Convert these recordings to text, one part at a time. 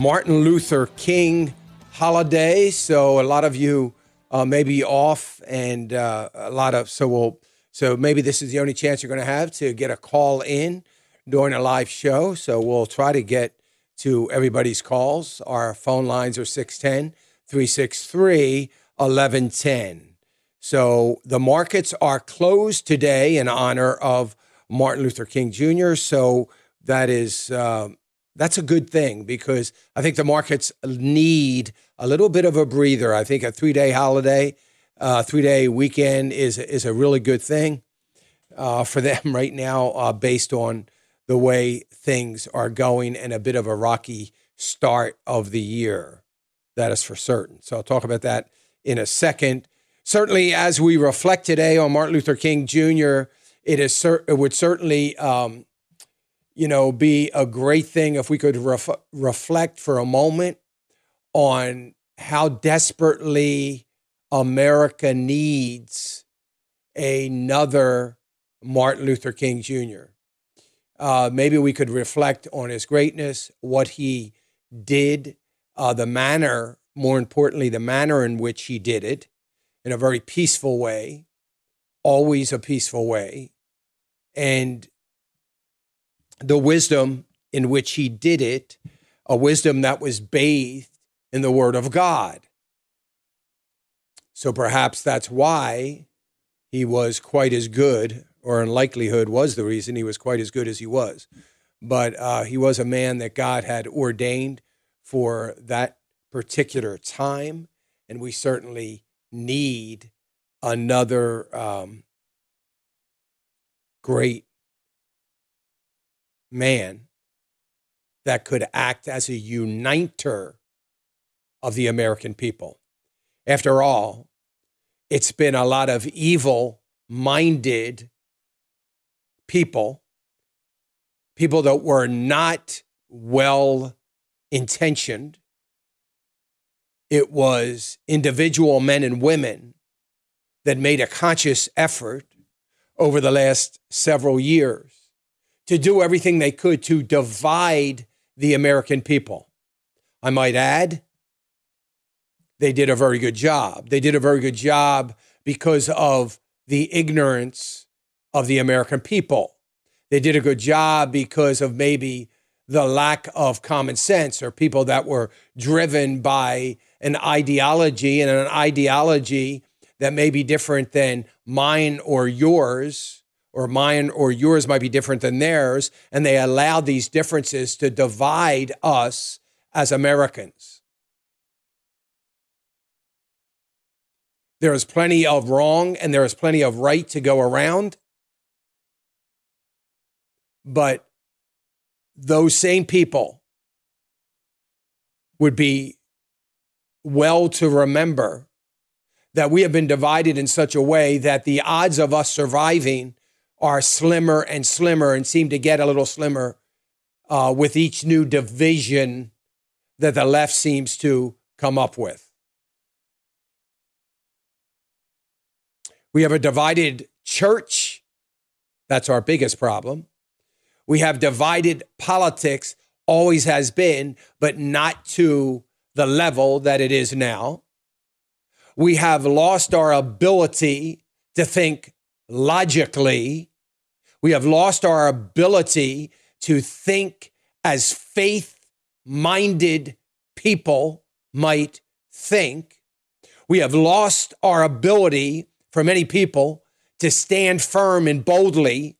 Martin Luther King holiday. So a lot of you uh, may be off, and uh, a lot of so we'll so maybe this is the only chance you're going to have to get a call in during a live show. So we'll try to get to everybody's calls. Our phone lines are 610 363 1110. So the markets are closed today in honor of Martin Luther King Jr. So that is uh, that's a good thing because I think the markets need a little bit of a breather. I think a three day holiday, uh, three day weekend is is a really good thing uh, for them right now, uh, based on the way things are going and a bit of a rocky start of the year. That is for certain. So I'll talk about that in a second. Certainly, as we reflect today on Martin Luther King Jr., it is it would certainly um, you know, be a great thing if we could ref- reflect for a moment on how desperately America needs another Martin Luther King Jr. Uh, maybe we could reflect on his greatness, what he did, uh, the manner, more importantly, the manner in which he did it in a very peaceful way, always a peaceful way, and the wisdom in which he did it, a wisdom that was bathed in the Word of God. So perhaps that's why he was quite as good, or in likelihood was the reason he was quite as good as he was. But uh, he was a man that God had ordained for that particular time, and we certainly need another um, great man that could act as a uniter of the American people. After all, it's been a lot of evil minded people, people that were not well intentioned. It was individual men and women that made a conscious effort over the last several years to do everything they could to divide the American people. I might add, they did a very good job. They did a very good job because of the ignorance of the American people. They did a good job because of maybe the lack of common sense or people that were driven by an ideology and an ideology that may be different than mine or yours or mine or yours might be different than theirs, and they allow these differences to divide us as Americans. There is plenty of wrong and there is plenty of right to go around. But those same people would be well to remember that we have been divided in such a way that the odds of us surviving are slimmer and slimmer and seem to get a little slimmer uh, with each new division that the left seems to come up with. We have a divided church. That's our biggest problem. We have divided politics, always has been, but not to the level that it is now. We have lost our ability to think logically we have lost our ability to think as faith minded people might think. We have lost our ability for many people to stand firm and boldly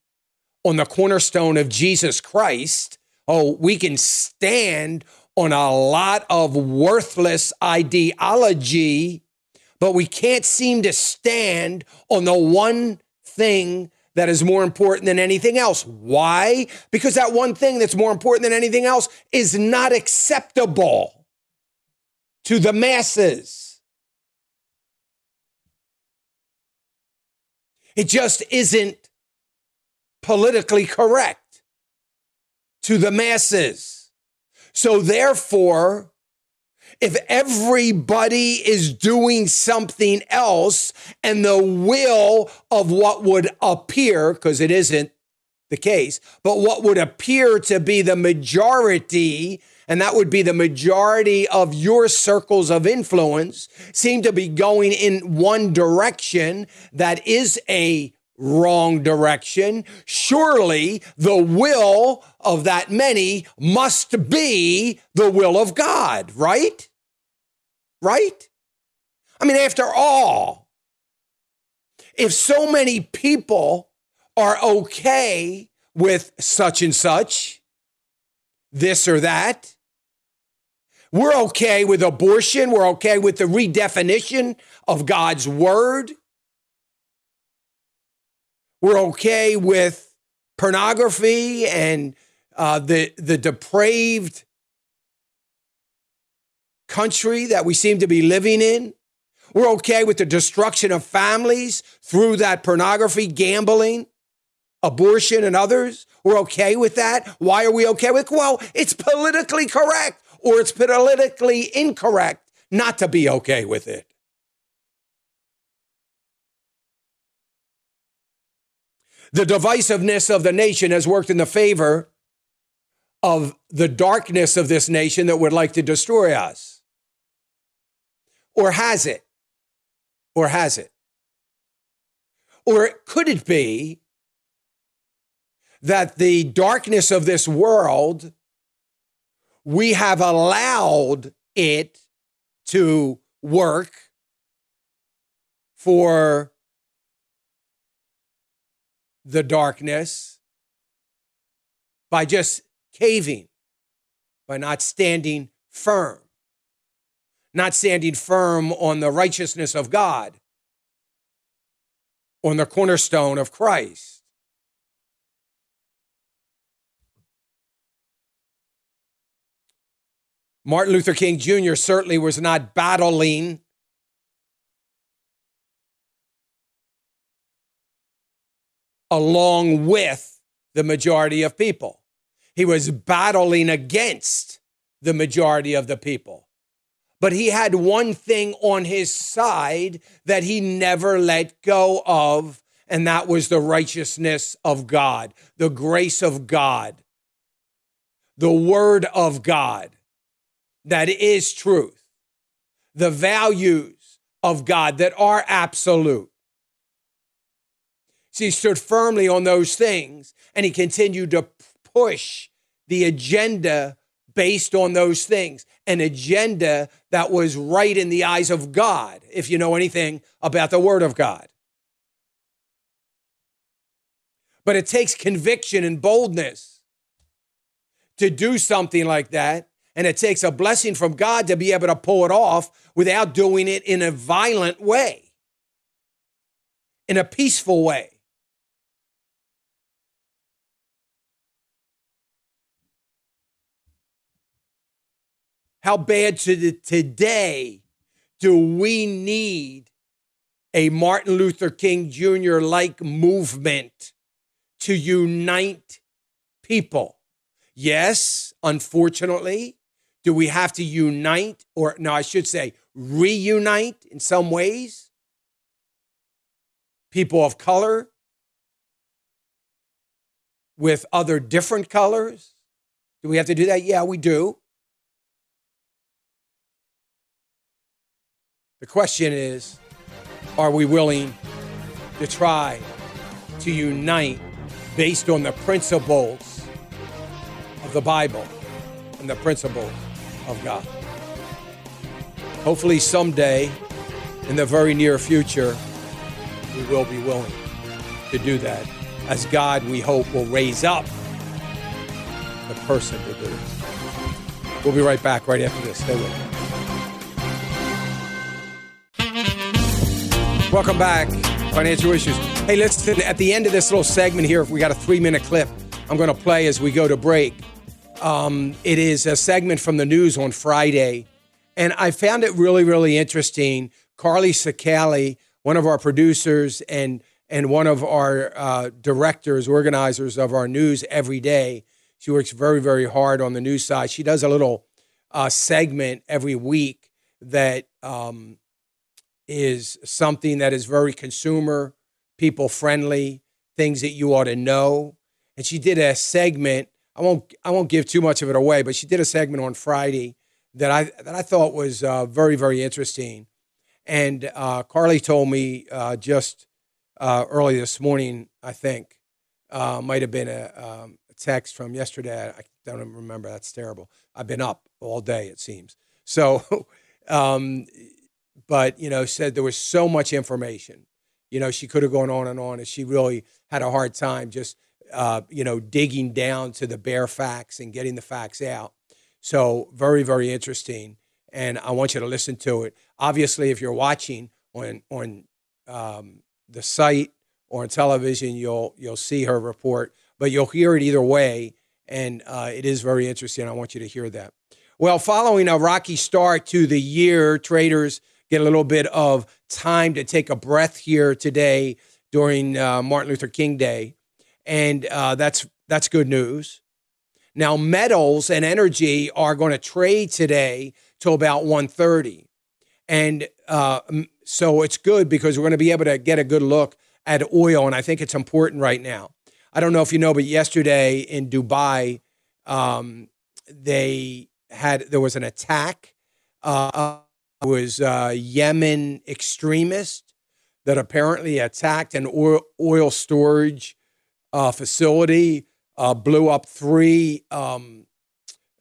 on the cornerstone of Jesus Christ. Oh, we can stand on a lot of worthless ideology, but we can't seem to stand on the one thing that is more important than anything else. Why? Because that one thing that's more important than anything else is not acceptable to the masses. It just isn't politically correct to the masses. So, therefore, if everybody is doing something else and the will of what would appear, because it isn't the case, but what would appear to be the majority, and that would be the majority of your circles of influence, seem to be going in one direction that is a wrong direction, surely the will of that many must be the will of God, right? Right? I mean, after all, if so many people are okay with such and such, this or that, we're okay with abortion, we're okay with the redefinition of God's word. We're okay with pornography and uh, the the depraved country that we seem to be living in. We're okay with the destruction of families through that pornography, gambling, abortion, and others. We're okay with that. Why are we okay with? Well, it's politically correct or it's politically incorrect not to be okay with it. The divisiveness of the nation has worked in the favor of the darkness of this nation that would like to destroy us. Or has it? Or has it? Or could it be that the darkness of this world, we have allowed it to work for the darkness by just caving, by not standing firm, not standing firm on the righteousness of God, on the cornerstone of Christ. Martin Luther King Jr. certainly was not battling along with the majority of people. He was battling against the majority of the people. But he had one thing on his side that he never let go of, and that was the righteousness of God, the grace of God, the word of God that is truth, the values of God that are absolute. So he stood firmly on those things and he continued to push the agenda based on those things, an agenda that was right in the eyes of God, if you know anything about the Word of God. But it takes conviction and boldness to do something like that. And it takes a blessing from God to be able to pull it off without doing it in a violent way, in a peaceful way. How bad to today do we need a Martin Luther King Jr. like movement to unite people? Yes, unfortunately, do we have to unite, or no, I should say, reunite in some ways? People of color with other different colors? Do we have to do that? Yeah, we do. The question is are we willing to try to unite based on the principles of the Bible and the principles of God? Hopefully, someday in the very near future, we will be willing to do that as God, we hope, will raise up the person to do it. We'll be right back right after this. Stay with me. Welcome back, Financial Issues. Hey, listen, at the end of this little segment here, if we got a three minute clip, I'm going to play as we go to break. Um, it is a segment from the news on Friday, and I found it really, really interesting. Carly Cicali, one of our producers and and one of our uh, directors, organizers of our news every day, she works very, very hard on the news side. She does a little uh, segment every week that um, is something that is very consumer, people friendly, things that you ought to know. And she did a segment. I won't I won't give too much of it away, but she did a segment on Friday that I that I thought was uh, very very interesting. And uh, Carly told me uh, just uh, early this morning, I think, uh, might have been a, um, a text from yesterday. I don't remember. That's terrible. I've been up all day, it seems. So um, but you know said there was so much information. You know she could have gone on and on and she really had a hard time just uh, you know digging down to the bare facts and getting the facts out. So very very interesting and i want you to listen to it. Obviously if you're watching on on um, the site or on television you'll you'll see her report but you'll hear it either way and uh, it is very interesting. I want you to hear that. Well following a rocky start to the year traders get a little bit of time to take a breath here today during uh, Martin Luther King Day, and uh, that's that's good news. Now, metals and energy are going to trade today till about 1.30. and uh, so it's good because we're going to be able to get a good look at oil, and I think it's important right now. I don't know if you know, but yesterday in Dubai, um, they had there was an attack. Uh, was a Yemen extremist that apparently attacked an oil, oil storage uh, facility, uh, blew up three um,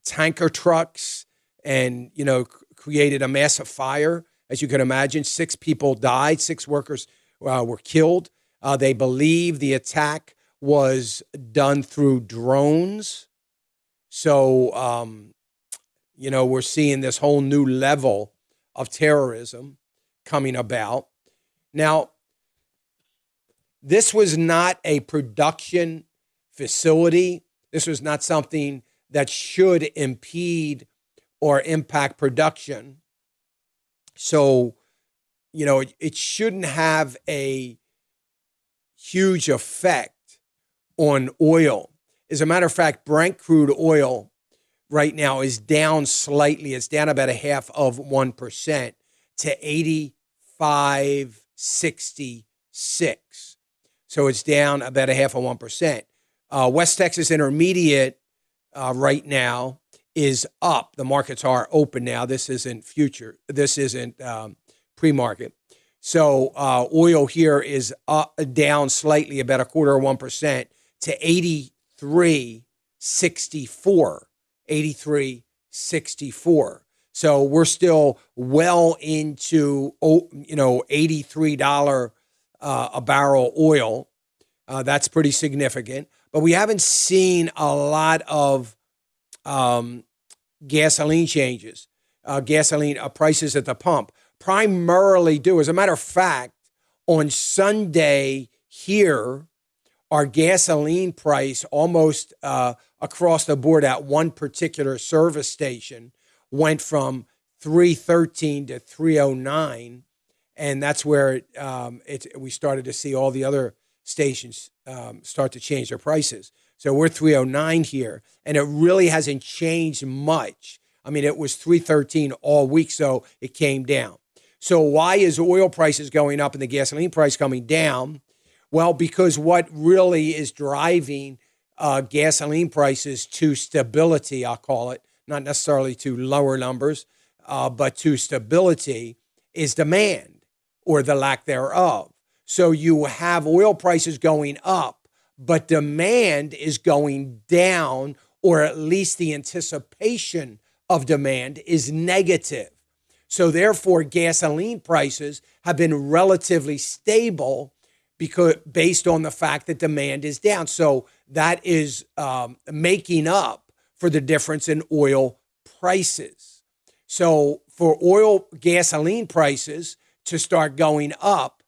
tanker trucks, and you know created a massive fire. As you can imagine, six people died, six workers uh, were killed. Uh, they believe the attack was done through drones. So, um, you know, we're seeing this whole new level of terrorism coming about. Now, this was not a production facility. This was not something that should impede or impact production. So, you know, it, it shouldn't have a huge effect on oil. As a matter of fact, Brent crude oil right now is down slightly. It's down about a half of 1% to 8566. So it's down about a half of 1%. Uh, West Texas Intermediate uh, right now is up. The markets are open now. This isn't future. This isn't um, pre-market. So uh, oil here is up, down slightly, about a quarter of one percent to eighty-three sixty-four. 83 64. So we're still well into oh, you know $83 uh, a barrel oil. Uh, that's pretty significant, but we haven't seen a lot of um, gasoline changes, uh, gasoline uh, prices at the pump. Primarily do. as a matter of fact, on Sunday here our gasoline price almost uh, across the board at one particular service station went from 313 to 309 and that's where um, it, we started to see all the other stations um, start to change their prices. So we're 309 here and it really hasn't changed much. I mean it was 313 all week so it came down. So why is oil prices going up and the gasoline price coming down well because what really is driving uh, gasoline prices to stability, I'll call it, not necessarily to lower numbers, uh, but to stability is demand or the lack thereof. So you have oil prices going up, but demand is going down, or at least the anticipation of demand is negative. So therefore, gasoline prices have been relatively stable because based on the fact that demand is down. So that is um, making up for the difference in oil prices. So for oil gasoline prices to start going up,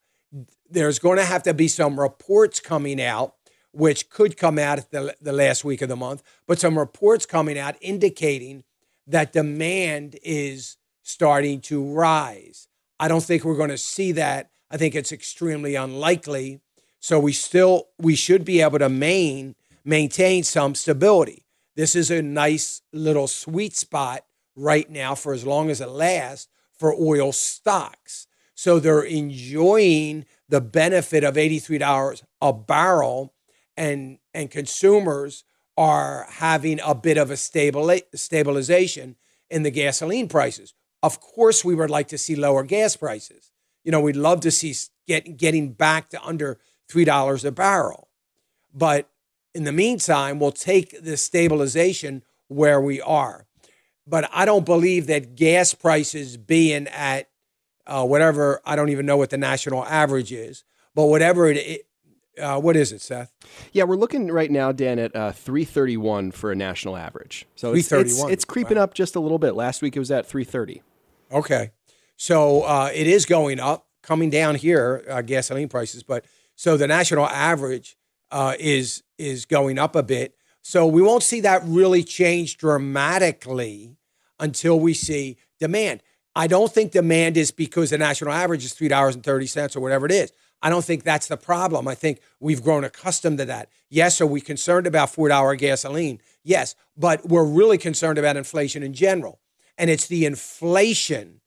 there's going to have to be some reports coming out, which could come out at the, the last week of the month, but some reports coming out indicating that demand is starting to rise. I don't think we're going to see that. I think it's extremely unlikely. So we still we should be able to main, maintain some stability. This is a nice little sweet spot right now for as long as it lasts for oil stocks. So they're enjoying the benefit of $83 a barrel and and consumers are having a bit of a stable stabilization in the gasoline prices. Of course, we would like to see lower gas prices. You know, we'd love to see get, getting back to under $3 a barrel. But in the meantime, we'll take the stabilization where we are. But I don't believe that gas prices being at uh, whatever, I don't even know what the national average is, but whatever it, uh, what is it, Seth? Yeah, we're looking right now, Dan, at uh, 331 for a national average. So it's, it's, it's creeping wow. up just a little bit. Last week it was at 330. Okay. So uh, it is going up, coming down here, uh, gasoline prices. But so the national average uh, is is going up a bit. So we won't see that really change dramatically until we see demand. I don't think demand is because the national average is three dollars and thirty cents or whatever it is. I don't think that's the problem. I think we've grown accustomed to that. Yes, are we concerned about four dollar gasoline? Yes, but we're really concerned about inflation in general, and it's the inflation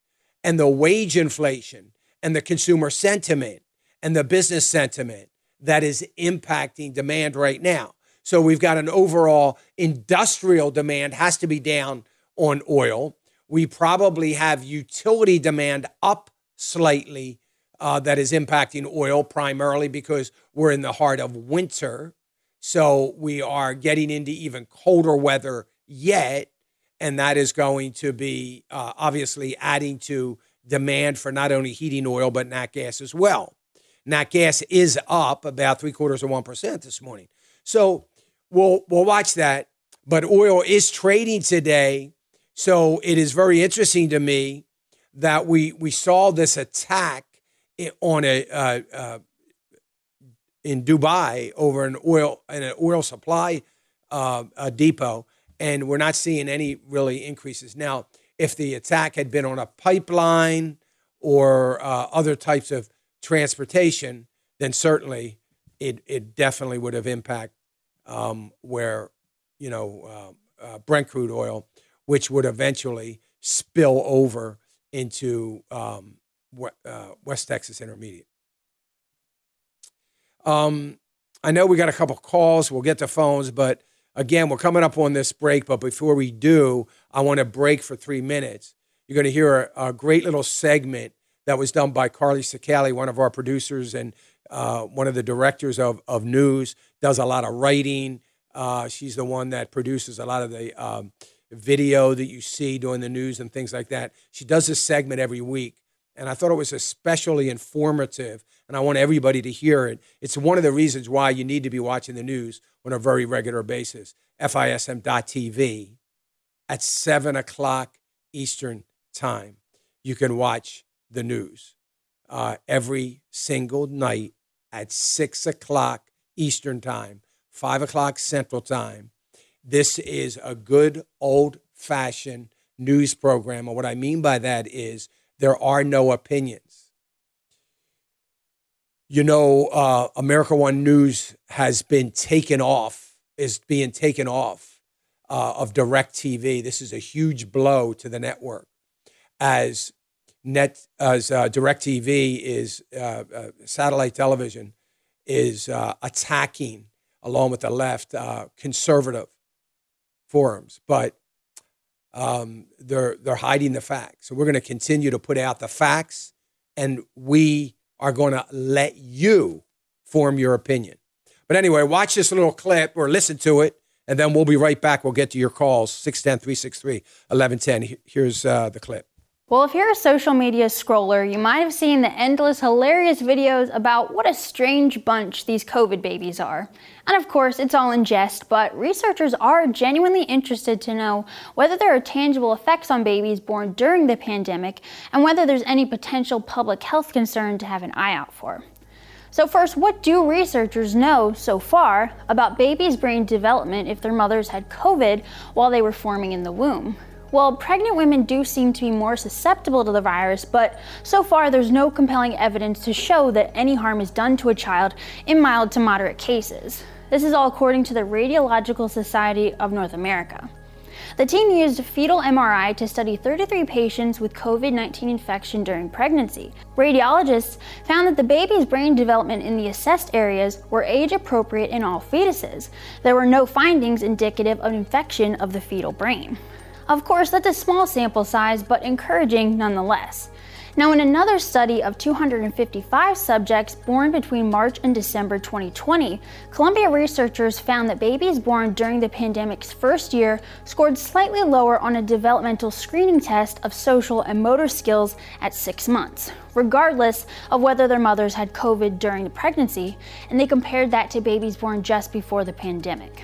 and the wage inflation and the consumer sentiment and the business sentiment that is impacting demand right now. So we've got an overall industrial demand has to be down on oil. We probably have utility demand up slightly uh, that is impacting oil primarily because we're in the heart of winter. So we are getting into even colder weather yet. And that is going to be uh, obviously adding to demand for not only heating oil, but nat gas as well. Nat gas is up about three quarters of 1% this morning. So we'll, we'll watch that. But oil is trading today. So it is very interesting to me that we, we saw this attack on a uh, uh, in Dubai over an oil an oil supply uh, depot, and we're not seeing any really increases now. If the attack had been on a pipeline or uh, other types of transportation, then certainly it it definitely would have impact um, where you know uh, uh, Brent crude oil, which would eventually spill over into um, uh, West Texas Intermediate. Um, I know we got a couple calls. We'll get to phones, but again, we're coming up on this break. But before we do, I want to break for three minutes. You're going to hear a, a great little segment that was done by Carly Cicali, one of our producers and uh, one of the directors of, of news, does a lot of writing. Uh, she's the one that produces a lot of the um, video that you see during the news and things like that. She does this segment every week and I thought it was especially informative, and I want everybody to hear it. It's one of the reasons why you need to be watching the news on a very regular basis. FISM.TV at 7 o'clock Eastern Time. You can watch the news uh, every single night at 6 o'clock Eastern Time, 5 o'clock Central Time. This is a good old fashioned news program. And what I mean by that is, there are no opinions. You know, uh, America One News has been taken off, is being taken off uh, of DirecTV. This is a huge blow to the network as net as uh, DirecTV is uh, uh, satellite television is uh, attacking along with the left uh, conservative forums, but um, they're they're hiding the facts. So we're going to continue to put out the facts, and we are going to let you form your opinion. But anyway, watch this little clip or listen to it, and then we'll be right back. We'll get to your calls 610 363 1110. Here's uh, the clip. Well, if you're a social media scroller, you might have seen the endless hilarious videos about what a strange bunch these COVID babies are. And of course, it's all in jest, but researchers are genuinely interested to know whether there are tangible effects on babies born during the pandemic and whether there's any potential public health concern to have an eye out for. So, first, what do researchers know so far about babies' brain development if their mothers had COVID while they were forming in the womb? Well, pregnant women do seem to be more susceptible to the virus, but so far there's no compelling evidence to show that any harm is done to a child in mild to moderate cases. This is all according to the Radiological Society of North America. The team used fetal MRI to study 33 patients with COVID 19 infection during pregnancy. Radiologists found that the baby's brain development in the assessed areas were age appropriate in all fetuses. There were no findings indicative of infection of the fetal brain. Of course, that's a small sample size, but encouraging nonetheless. Now, in another study of 255 subjects born between March and December 2020, Columbia researchers found that babies born during the pandemic's first year scored slightly lower on a developmental screening test of social and motor skills at six months, regardless of whether their mothers had COVID during the pregnancy, and they compared that to babies born just before the pandemic.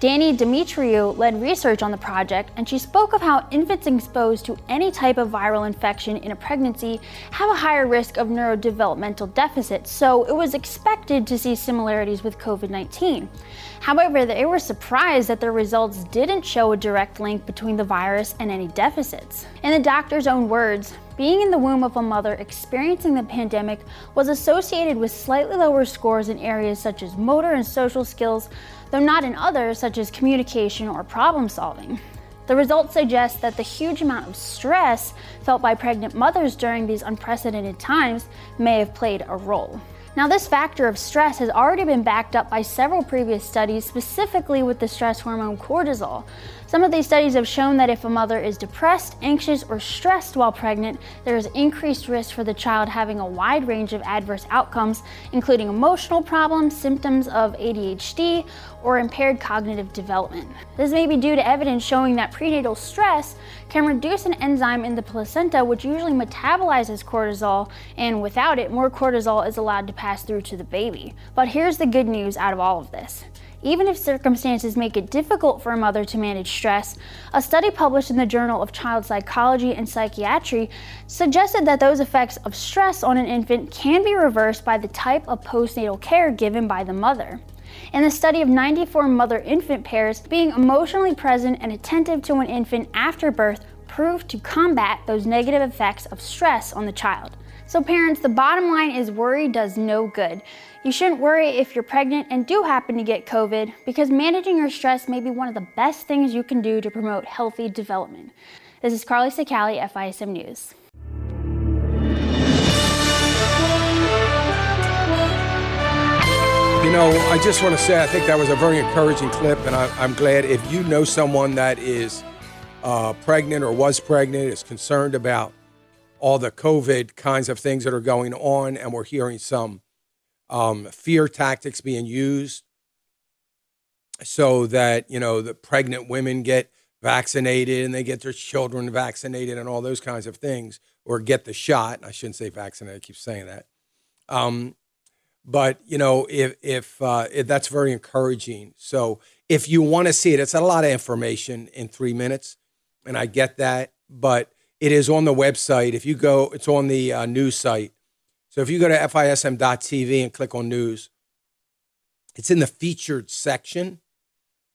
Dani Dumitriu led research on the project, and she spoke of how infants exposed to any type of viral infection in a pregnancy have a higher risk of neurodevelopmental deficits, so it was expected to see similarities with COVID 19. However, they were surprised that their results didn't show a direct link between the virus and any deficits. In the doctor's own words, being in the womb of a mother experiencing the pandemic was associated with slightly lower scores in areas such as motor and social skills, though not in others such as communication or problem solving. The results suggest that the huge amount of stress felt by pregnant mothers during these unprecedented times may have played a role. Now, this factor of stress has already been backed up by several previous studies, specifically with the stress hormone cortisol. Some of these studies have shown that if a mother is depressed, anxious, or stressed while pregnant, there is increased risk for the child having a wide range of adverse outcomes, including emotional problems, symptoms of ADHD, or impaired cognitive development. This may be due to evidence showing that prenatal stress can reduce an enzyme in the placenta which usually metabolizes cortisol, and without it, more cortisol is allowed to pass through to the baby. But here's the good news out of all of this. Even if circumstances make it difficult for a mother to manage stress, a study published in the Journal of Child Psychology and Psychiatry suggested that those effects of stress on an infant can be reversed by the type of postnatal care given by the mother. In the study of 94 mother infant pairs, being emotionally present and attentive to an infant after birth proved to combat those negative effects of stress on the child. So, parents, the bottom line is worry does no good. You shouldn't worry if you're pregnant and do happen to get COVID because managing your stress may be one of the best things you can do to promote healthy development. This is Carly Cicali, FISM News. You know, I just want to say I think that was a very encouraging clip, and I, am glad if you know someone that is uh, pregnant or was pregnant, is concerned about all the COVID kinds of things that are going on, and we're hearing some um, fear tactics being used so that you know the pregnant women get vaccinated and they get their children vaccinated and all those kinds of things, or get the shot. I shouldn't say vaccinated; I keep saying that. Um, but you know, if if, uh, if that's very encouraging. So if you want to see it, it's a lot of information in three minutes, and I get that, but it is on the website. If you go, it's on the uh, news site. So if you go to FISM.tv and click on news, it's in the featured section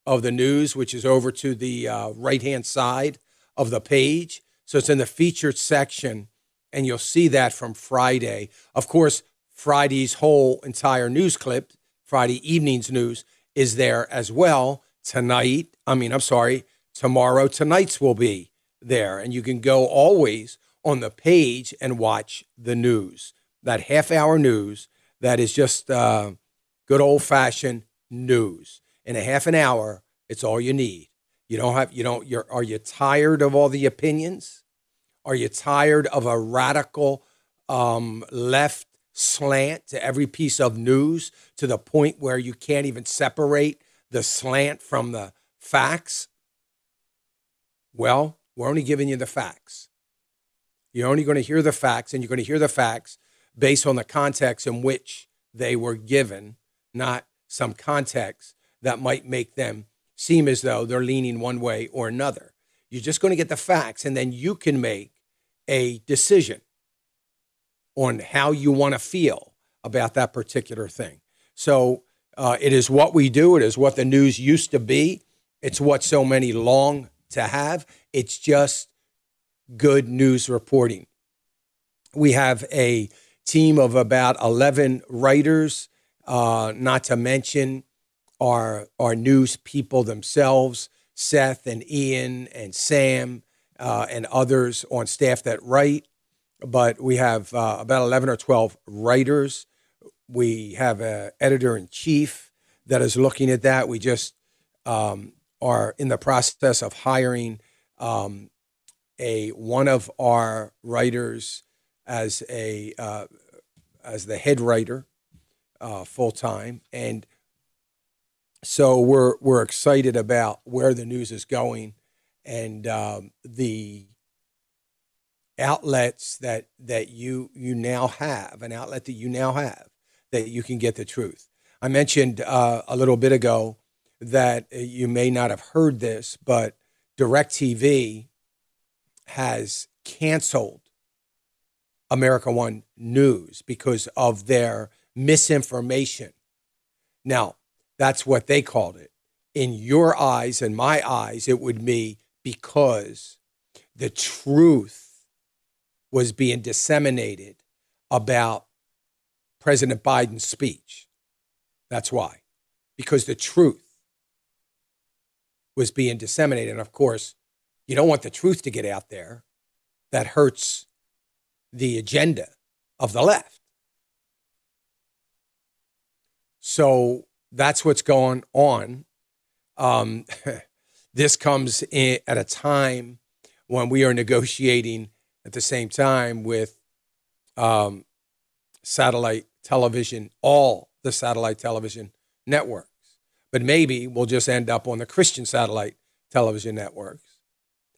of the news, which is over to the uh, right hand side of the page. So it's in the featured section, and you'll see that from Friday. Of course, Friday's whole entire news clip, Friday evening's news, is there as well. Tonight, I mean, I'm sorry, tomorrow, tonight's will be there. And you can go always on the page and watch the news, that half hour news that is just uh, good old fashioned news. In a half an hour, it's all you need. You don't have, you don't, you're, are you tired of all the opinions? Are you tired of a radical um, left slant to every piece of news to the point where you can't even separate the slant from the facts? Well, we're only giving you the facts. You're only going to hear the facts, and you're going to hear the facts based on the context in which they were given, not some context that might make them seem as though they're leaning one way or another. You're just going to get the facts, and then you can make a decision on how you want to feel about that particular thing. So uh, it is what we do. It is what the news used to be. It's what so many long to have. It's just good news reporting. We have a team of about 11 writers, uh, not to mention our, our news people themselves, Seth and Ian and Sam uh, and others on staff that write. But we have uh, about 11 or 12 writers. We have an editor in chief that is looking at that. We just um, are in the process of hiring um, a one of our writers as a uh, as the head writer uh, full time, and so we're we're excited about where the news is going and um, the outlets that that you you now have an outlet that you now have that you can get the truth. I mentioned uh, a little bit ago that you may not have heard this, but DirecTV has canceled America One News because of their misinformation. Now, that's what they called it. In your eyes and my eyes, it would be because the truth was being disseminated about President Biden's speech. That's why. Because the truth was being disseminated. And of course, you don't want the truth to get out there. That hurts the agenda of the left. So that's what's going on. Um, this comes at a time when we are negotiating at the same time with um, satellite television, all the satellite television networks. But maybe we'll just end up on the Christian satellite television networks.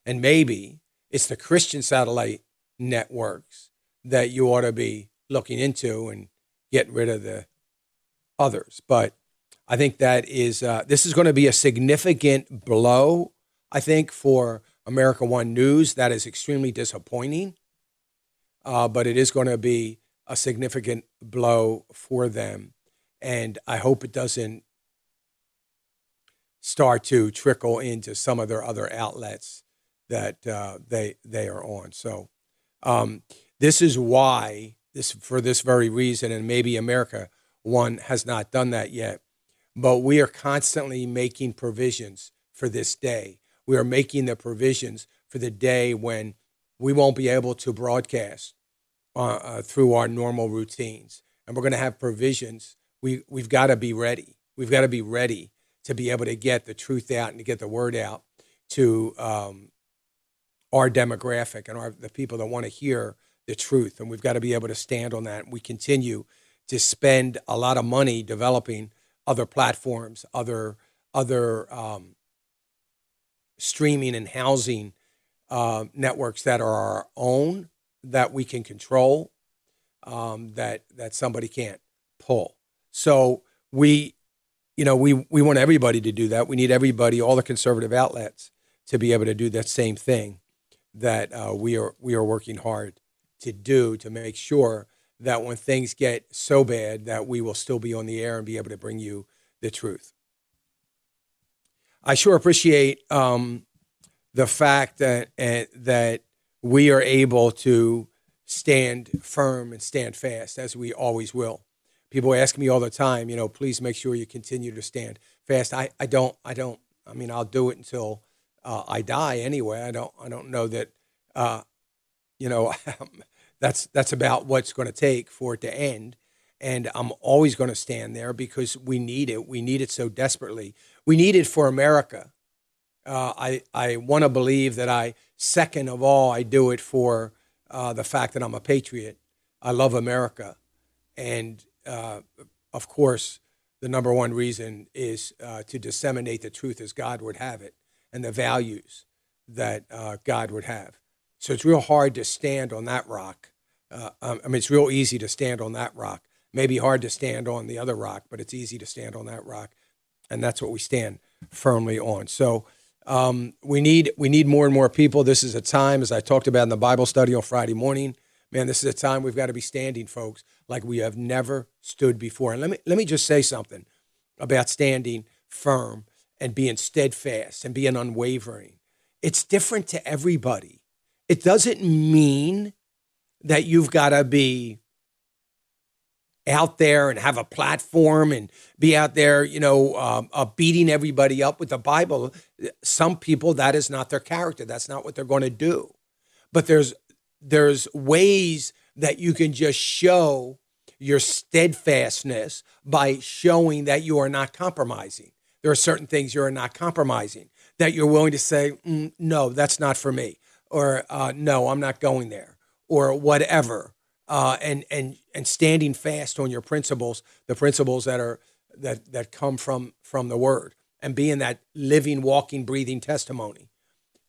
And maybe it's the Christian satellite networks that you ought to be looking into and get rid of the others. But I think that is uh, this is going to be a significant blow. I think for America One News, that is extremely disappointing. Uh, but it is going to be a significant blow for them, and I hope it doesn't start to trickle into some of their other outlets that uh, they they are on. So um, this is why this for this very reason, and maybe America One has not done that yet but we are constantly making provisions for this day. We are making the provisions for the day when we won't be able to broadcast uh, uh, through our normal routines. And we're going to have provisions. We, we've got to be ready. We've got to be ready to be able to get the truth out and to get the word out to um, our demographic and our, the people that want to hear the truth. And we've got to be able to stand on that. We continue to spend a lot of money developing other platforms, other other um, streaming and housing uh, networks that are our own that we can control, um, that that somebody can't pull. So we, you know, we we want everybody to do that. We need everybody, all the conservative outlets, to be able to do that same thing that uh, we are we are working hard to do to make sure that when things get so bad that we will still be on the air and be able to bring you the truth. I sure appreciate um, the fact that uh, that we are able to stand firm and stand fast as we always will. People ask me all the time, you know, please make sure you continue to stand fast. I, I don't I don't I mean I'll do it until uh, I die anyway. I don't I don't know that uh, you know that's that's about what's going to take for it to end. And I'm always going to stand there because we need it. We need it so desperately. We need it for America. Uh, I I want to believe that I second of all I do it for uh, the fact that I'm a patriot. I love America, and uh, of course, the number one reason is uh, to disseminate the truth as God would have it and the values that uh, God would have. So it's real hard to stand on that rock. Uh, um, I mean, it's real easy to stand on that rock. Maybe hard to stand on the other rock, but it's easy to stand on that rock, and that's what we stand firmly on. So um, we need we need more and more people. This is a time, as I talked about in the Bible study on Friday morning. Man, this is a time we've got to be standing, folks. like we have never stood before. And let me let me just say something about standing firm and being steadfast and being unwavering. It's different to everybody. It doesn't mean that you've got to be out there and have a platform and be out there, you know, um, uh, beating everybody up with the Bible. Some people that is not their character. That's not what they're going to do. But there's there's ways that you can just show your steadfastness by showing that you are not compromising. There are certain things you are not compromising. That you're willing to say, mm, no, that's not for me, or uh, no, I'm not going there, or whatever uh, and and and standing fast on your principles, the principles that are that that come from from the Word, and being that living, walking, breathing testimony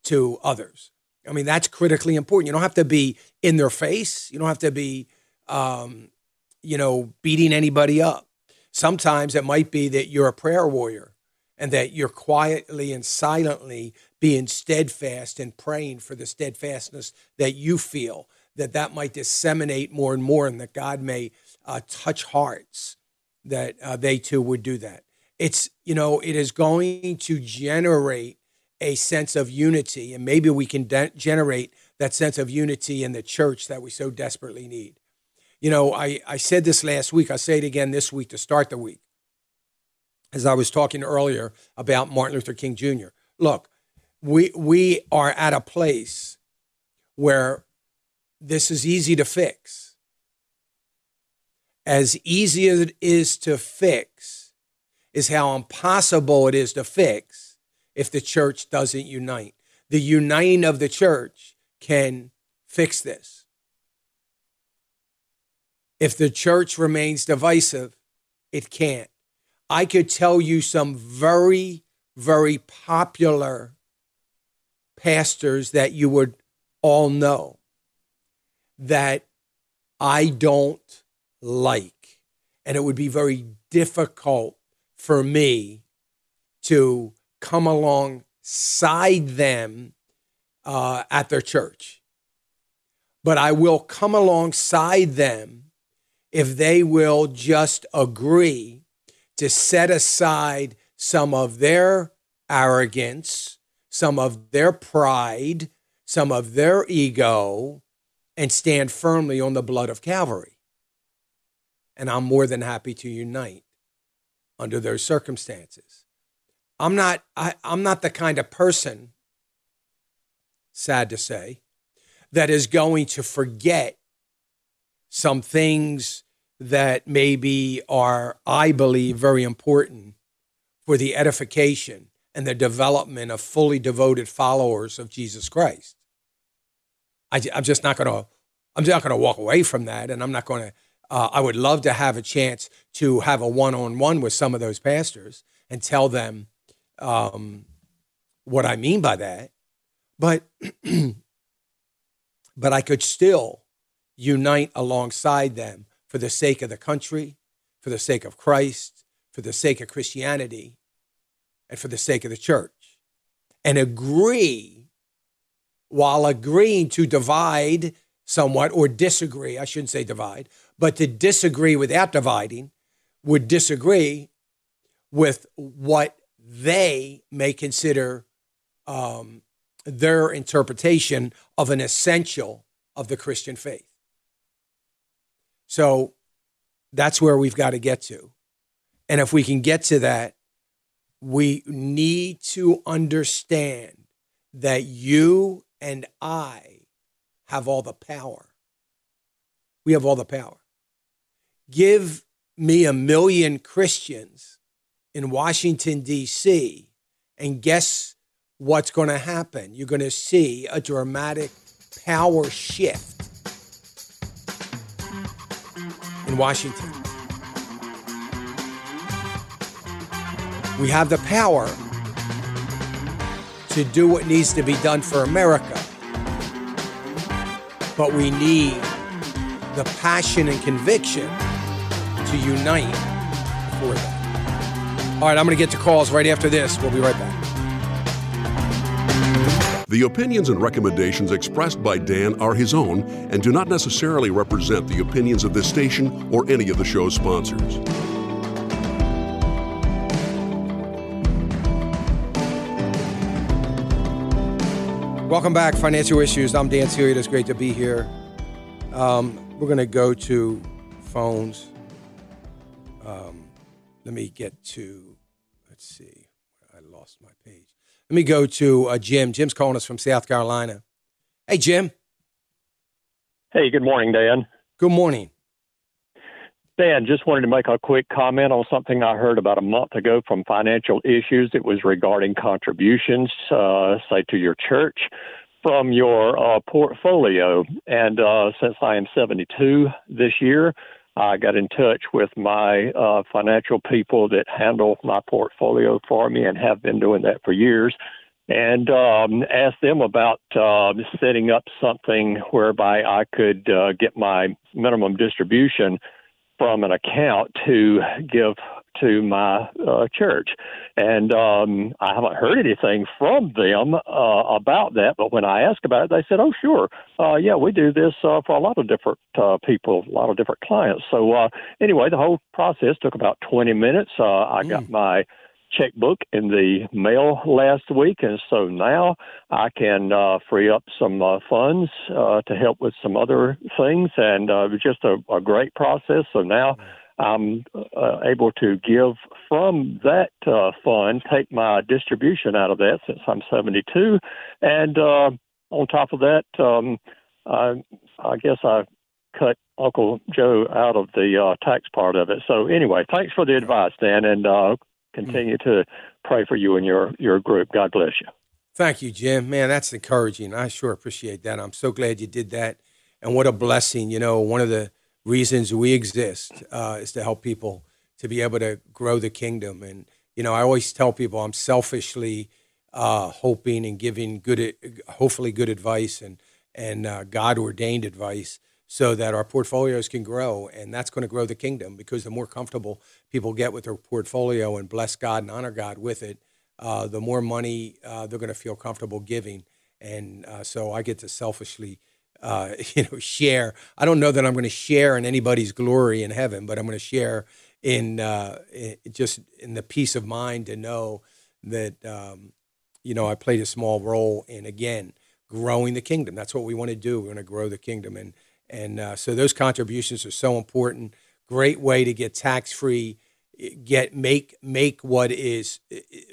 to others. I mean, that's critically important. You don't have to be in their face. You don't have to be, um, you know, beating anybody up. Sometimes it might be that you're a prayer warrior and that you're quietly and silently being steadfast and praying for the steadfastness that you feel that that might disseminate more and more and that God may uh, touch hearts that uh, they too would do that. It's, you know, it is going to generate a sense of unity, and maybe we can de- generate that sense of unity in the church that we so desperately need. You know, I, I said this last week, I'll say it again this week to start the week. As I was talking earlier about Martin Luther King Jr. Look, we we are at a place where this is easy to fix. As easy as it is to fix, is how impossible it is to fix if the church doesn't unite. The uniting of the church can fix this. If the church remains divisive, it can't. I could tell you some very, very popular pastors that you would all know that I don't like. And it would be very difficult for me to come alongside them uh, at their church. But I will come alongside them if they will just agree to set aside some of their arrogance, some of their pride, some of their ego, and stand firmly on the blood of Calvary. And I'm more than happy to unite under those circumstances. I'm not I, I'm not the kind of person, sad to say, that is going to forget some things that maybe are, I believe, very important for the edification and the development of fully devoted followers of Jesus Christ. I, am just not going to. I'm not going to walk away from that, and I'm not going to. Uh, I would love to have a chance to have a one-on-one with some of those pastors and tell them um, what I mean by that. But but I could still unite alongside them for the sake of the country, for the sake of Christ, for the sake of Christianity, and for the sake of the church, and agree while agreeing to divide somewhat or disagree, I shouldn't say divide, but to disagree without dividing would disagree with what they may consider um, their interpretation of an essential of the Christian faith. So that's where we've got to get to. And if we can get to that, we need to understand that you and I have all the power. We have all the power. Give me a million Christians in Washington, D.C., and guess what's going to happen? You're going to see a dramatic power shift in Washington. We have the power to do what needs to be done for America. But we need the passion and conviction to unite for that. All right, I'm going to get to calls right after this. We'll be right back. The opinions and recommendations expressed by Dan are his own and do not necessarily represent the opinions of this station or any of the show's sponsors. Welcome back, Financial Issues. I'm Dan Celia. It's great to be here. Um, we're going to go to phones. Um, let me get to, let's see, I lost my page. Let me go to uh, Jim. Jim's calling us from South Carolina. Hey, Jim. Hey, good morning, Dan. Good morning. Dan, just wanted to make a quick comment on something I heard about a month ago from Financial Issues. It was regarding contributions, uh, say, to your church from your uh, portfolio. And uh, since I am 72 this year, I got in touch with my uh, financial people that handle my portfolio for me and have been doing that for years, and um, asked them about uh, setting up something whereby I could uh, get my minimum distribution from an account to give to my uh, church. And um, I haven't heard anything from them uh, about that. But when I asked about it, they said, oh, sure. Uh, yeah, we do this uh, for a lot of different uh, people, a lot of different clients. So uh, anyway, the whole process took about 20 minutes. Uh, I mm. got my checkbook in the mail last week, and so now I can uh, free up some uh, funds uh, to help with some other things, and uh, it was just a, a great process. So now I'm uh, able to give from that uh, fund, take my distribution out of that since I'm 72, and uh, on top of that, um, I, I guess I cut Uncle Joe out of the uh, tax part of it. So anyway, thanks for the advice, Dan, and uh, continue to pray for you and your your group. God bless you. Thank you, Jim. Man, that's encouraging. I sure appreciate that. I'm so glad you did that, and what a blessing. You know, one of the reasons we exist uh, is to help people to be able to grow the kingdom. And you know, I always tell people I'm selfishly uh, hoping and giving good, hopefully good advice and and uh, God ordained advice so that our portfolios can grow, and that's going to grow the kingdom because the more comfortable people get with their portfolio and bless God and honor God with it, uh, the more money uh, they're going to feel comfortable giving. And uh, so I get to selfishly uh, you know, share. I don't know that I'm going to share in anybody's glory in heaven, but I'm going to share in, uh, in just in the peace of mind to know that um, you know I played a small role in again growing the kingdom. That's what we want to do. We want to grow the kingdom, and and uh, so those contributions are so important. Great way to get tax free. Get make make what is.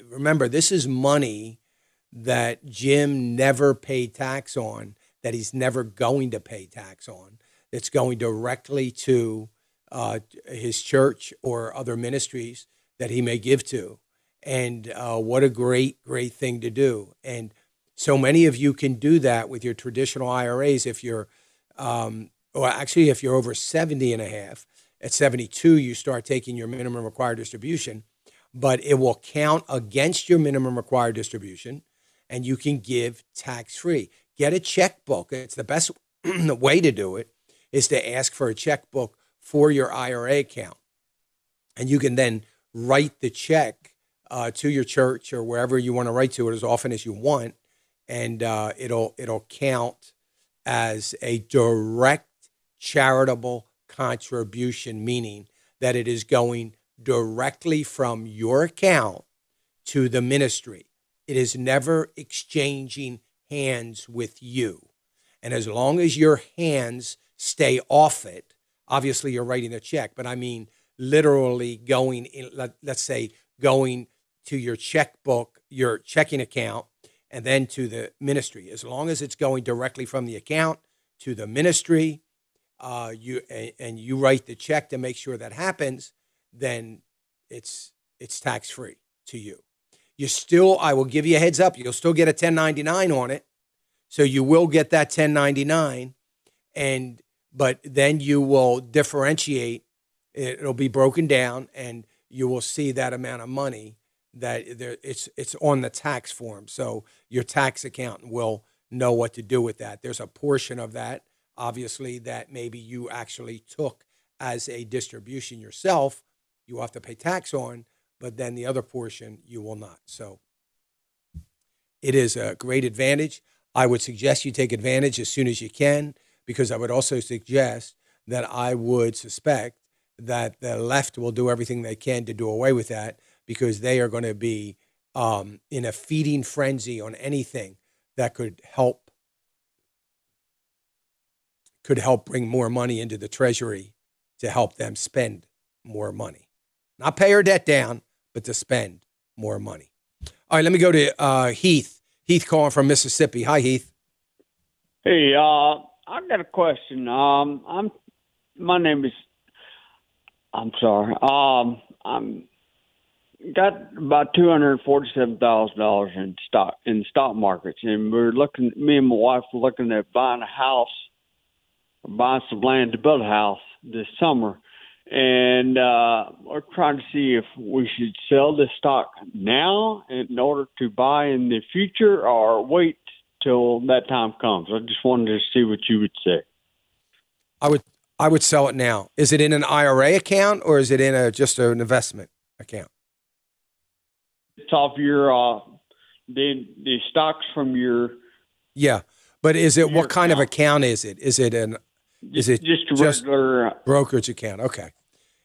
Remember, this is money that Jim never paid tax on that he's never going to pay tax on, that's going directly to uh, his church or other ministries that he may give to. And uh, what a great, great thing to do. And so many of you can do that with your traditional IRAs if you're, um, actually, if you're over 70 and a half. At 72, you start taking your minimum required distribution, but it will count against your minimum required distribution and you can give tax free get a checkbook. It's the best way to do it is to ask for a checkbook for your IRA account. And you can then write the check uh, to your church or wherever you want to write to it as often as you want. And uh, it'll, it'll count as a direct charitable contribution, meaning that it is going directly from your account to the ministry. It is never exchanging hands with you. And as long as your hands stay off it, obviously you're writing a check, but I mean literally going in, let, us say going to your checkbook, your checking account, and then to the ministry. As long as it's going directly from the account to the ministry, uh, you and, and you write the check to make sure that happens, then it's it's tax free to you you still, I will give you a heads up, you'll still get a 1099 on it. So you will get that 1099 and but then you will differentiate it'll be broken down and you will see that amount of money that there, it's it's on the tax form. So your tax accountant will know what to do with that. There's a portion of that obviously that maybe you actually took as a distribution yourself, you have to pay tax on, but then the other portion you will not. So it is a great advantage. I would suggest you take advantage as soon as you can because I would also suggest that I would suspect that the left will do everything they can to do away with that because they are going to be um, in a feeding frenzy on anything that could help could help bring more money into the treasury to help them spend more money. Not pay our debt down, but to spend more money. All right, let me go to uh, Heath. Heath calling from Mississippi. Hi, Heath. Hey, uh, I got a question. Um, I'm my name is. I'm sorry. Um, I'm got about two hundred forty-seven thousand dollars in stock in stock markets, and we're looking. Me and my wife are looking at buying a house, buying some land to build a house this summer, and uh, we're trying to see if we should sell the stock now in order to buy in the future, or wait till that time comes. I just wanted to see what you would say. I would I would sell it now. Is it in an IRA account or is it in a just an investment account? It's off your uh, the the stocks from your. Yeah, but is it what kind account. of account is it? Is it an is it just a regular just brokerage account? Okay.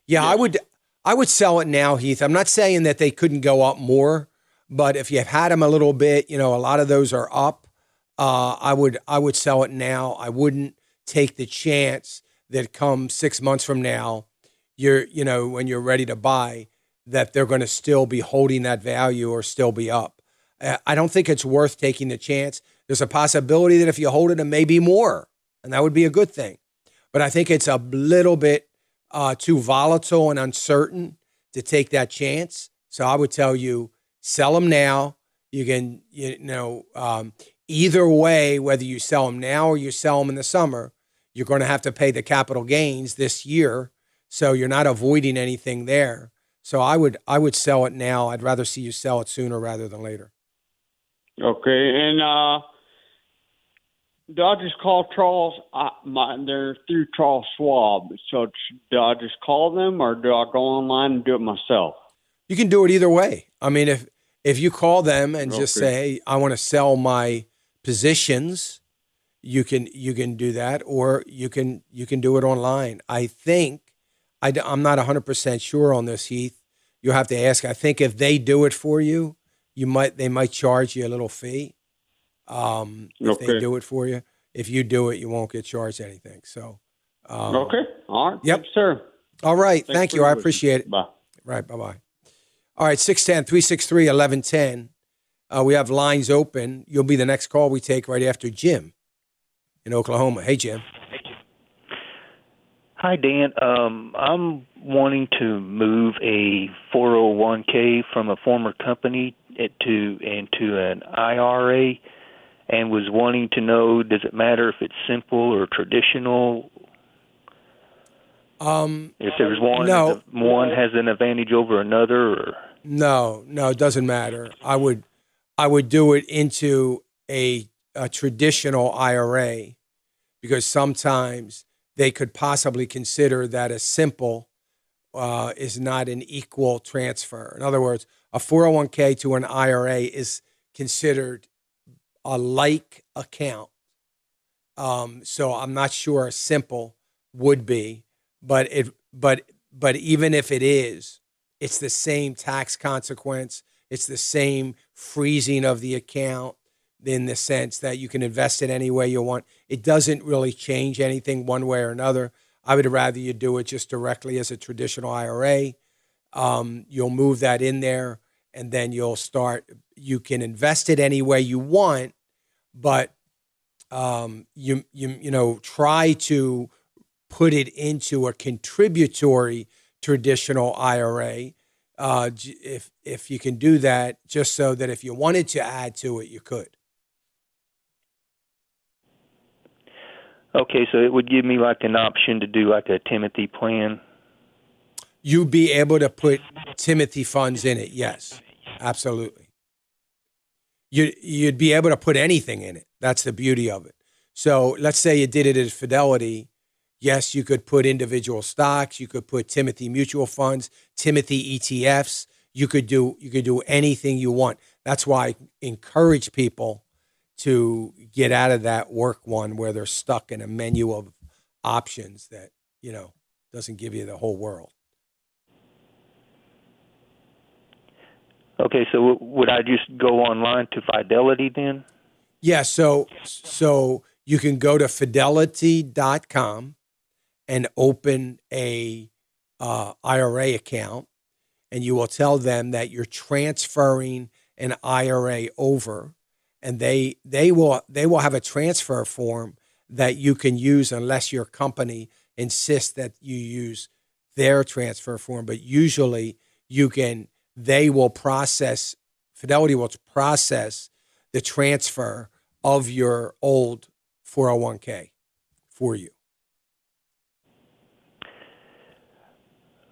Yeah, I would I would sell it now, Heath. I'm not saying that they couldn't go up more, but if you've had them a little bit, you know, a lot of those are up. Uh, I would I would sell it now. I wouldn't take the chance that come six months from now, you're you know when you're ready to buy, that they're going to still be holding that value or still be up. Uh, I don't think it's worth taking the chance. There's a possibility that if you hold it, it may be more, and that would be a good thing. But I think it's a little bit uh, too volatile and uncertain to take that chance. So I would tell you, sell them now. You can, you know, um, either way, whether you sell them now or you sell them in the summer, you're going to have to pay the capital gains this year. So you're not avoiding anything there. So I would I would sell it now. I'd rather see you sell it sooner rather than later. Okay, and uh, do I just call Charles? I, my, they're through Charles Schwab. So do I just call them, or do I go online and do it myself? You can do it either way. I mean, if if you call them and just say, "I want to sell my positions," you can you can do that, or you can you can do it online. I think I, I'm not 100 percent sure on this, Heath. You'll have to ask. I think if they do it for you, you might they might charge you a little fee. Um, if okay. they do it for you, if you do it, you won't get charged anything. So, um, okay, all right, yep, sir. All right, Thanks thank you. I appreciate it. Bye. Right, bye bye. All right, 610 363 1110. Uh, we have lines open. You'll be the next call we take right after Jim in Oklahoma. Hey, Jim. Hi, Dan. Um, I'm wanting to move a 401k from a former company to into an IRA, and was wanting to know: Does it matter if it's simple or traditional? Um, if there's one, no, one has an advantage over another, or no, no, it doesn't matter. I would, I would do it into a a traditional IRA because sometimes they could possibly consider that a simple uh, is not an equal transfer. In other words, a 401k to an IRA is considered a like account. Um, so I'm not sure a simple would be, but it but but even if it is, it's the same tax consequence. It's the same freezing of the account in the sense that you can invest it any way you want. It doesn't really change anything one way or another. I would rather you do it just directly as a traditional IRA. Um, you'll move that in there, and then you'll start. You can invest it any way you want, but um, you you you know try to put it into a contributory traditional IRA. Uh, if if you can do that, just so that if you wanted to add to it, you could. Okay, so it would give me like an option to do like a Timothy plan. You'd be able to put Timothy funds in it. Yes, absolutely. You you'd be able to put anything in it. That's the beauty of it. So let's say you did it at Fidelity. Yes, you could put individual stocks. You could put Timothy mutual funds, Timothy ETFs. You could do you could do anything you want. that's why I encourage people to get out of that work one where they're stuck in a menu of options that, you know, doesn't give you the whole world. Okay, so would I just go online to Fidelity then? Yeah, so so you can go to fidelity.com and open a uh, IRA account, and you will tell them that you're transferring an IRA over, and they they will they will have a transfer form that you can use unless your company insists that you use their transfer form. But usually, you can they will process Fidelity will process the transfer of your old 401k for you.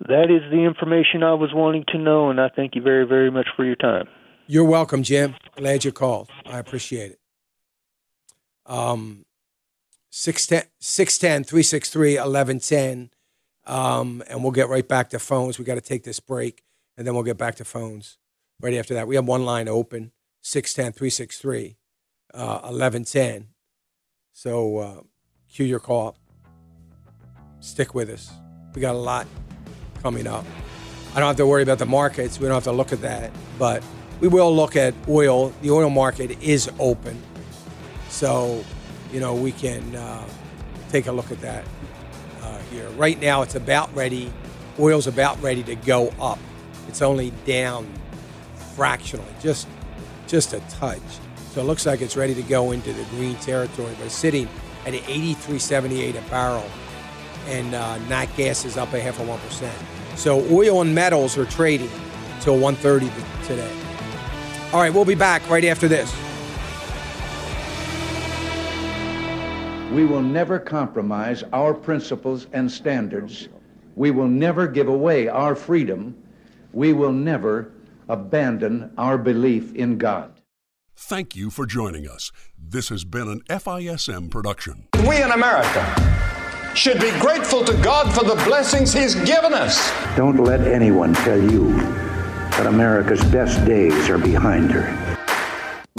That is the information I was wanting to know, and I thank you very, very much for your time. You're welcome, Jim. Glad you called. I appreciate it. Um, 610 363 1110. Um, and we'll get right back to phones. We got to take this break, and then we'll get back to phones right after that. We have one line open 610 363 1110. Uh, so uh, cue your call. Stick with us. We got a lot coming up. I don't have to worry about the markets. We don't have to look at that. But we will look at oil. The oil market is open. So, you know, we can uh, take a look at that uh, here. Right now, it's about ready. Oil's about ready to go up. It's only down fractionally, just just a touch. So it looks like it's ready to go into the green territory, but sitting at 83.78 a barrel, and uh, nat gas is up a half of one percent. So oil and metals are trading till 1:30 today. All right, we'll be back right after this. We will never compromise our principles and standards. We will never give away our freedom. We will never abandon our belief in God. Thank you for joining us. This has been an FISM production. We in America should be grateful to God for the blessings He's given us. Don't let anyone tell you that America's best days are behind her.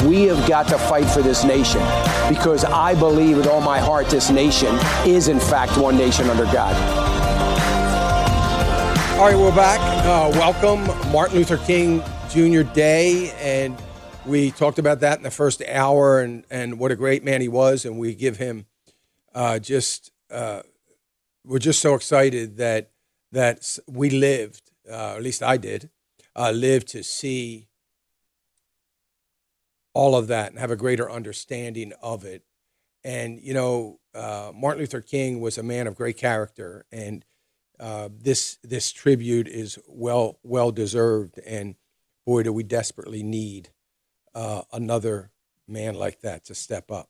We have got to fight for this nation because I believe with all my heart this nation is, in fact, one nation under God. All right, we're back. Uh, welcome, Martin Luther King Jr. Day, and we talked about that in the first hour, and and what a great man he was, and we give him uh, just uh, we're just so excited that that we lived, uh, at least I did, uh, lived to see all of that and have a greater understanding of it. And you know, uh, Martin Luther King was a man of great character, and uh, this this tribute is well well deserved, and boy, do we desperately need uh, another man like that to step up.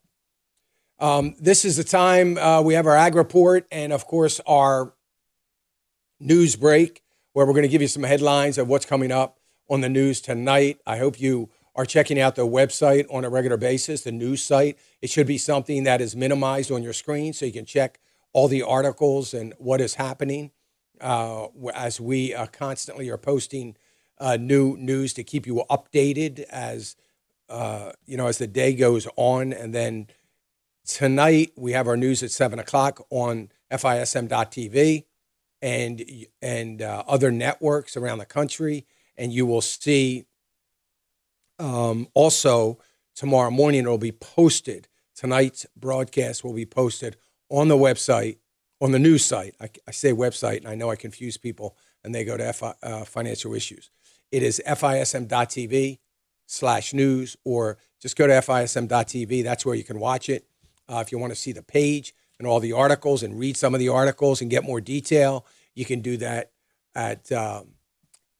Um, this is the time uh, we have our ag report, and of course our news break, where we're going to give you some headlines of what's coming up on the news tonight. I hope you are checking out the website on a regular basis, the news site. It should be something that is minimized on your screen so you can check all the articles and what is happening uh, as we uh, constantly are posting uh, new news to keep you updated as uh, you know as the day goes on. And then tonight we have our news at seven o'clock on FISM.tv and and uh, other networks around the country, and you will see. Um, also, tomorrow morning it will be posted. Tonight's broadcast will be posted on the website on the news site. I, I, say website, and I know I confuse people, and they go to F, uh, financial issues. It is fism.tv slash news, or just go to fism.tv. That's where you can watch it. Uh, if you want to see the page and all the articles and read some of the articles and get more detail, you can do that at um,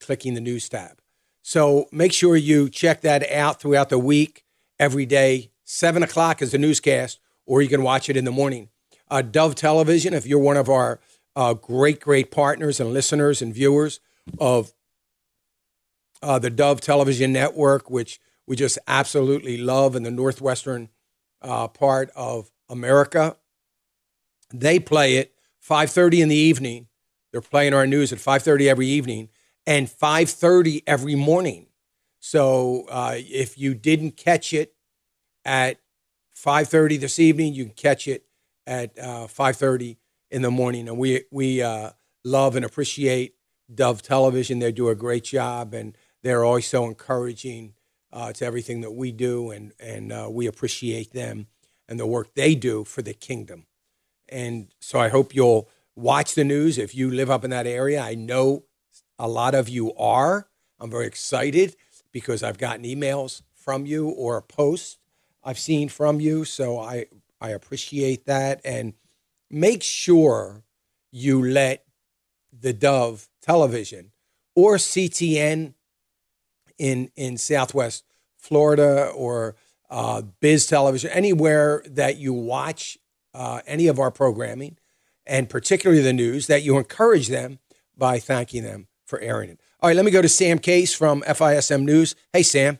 clicking the news tab. So make sure you check that out throughout the week, every day. Seven o'clock is the newscast, or you can watch it in the morning uh, Dove Television, if you're one of our uh, great, great partners and listeners and viewers of uh, the Dove Television Network, which we just absolutely love in the northwestern uh, part of America. They play it 5:30 in the evening. They're playing our news at 5:30 every evening and 5:30 every morning. So uh, if you didn't catch it at 5:30 this evening, you can catch it at uh, 5:30 in the morning. And we we uh, love and appreciate Dove Television. They do a great job, and they're always so encouraging uh, to everything that we do, and and uh, we appreciate them and the work they do for the kingdom. And so I hope you'll watch the news if you live up in that area. I know a lot of you are. I'm very excited because I've gotten emails from you or a post I've seen from you. So I, I appreciate that. And make sure you let the Dove television or CTN in, in Southwest Florida or uh, Biz Television, anywhere that you watch uh, any of our programming, and particularly the news, that you encourage them by thanking them for airing it. All right, let me go to Sam Case from FISM News. Hey, Sam.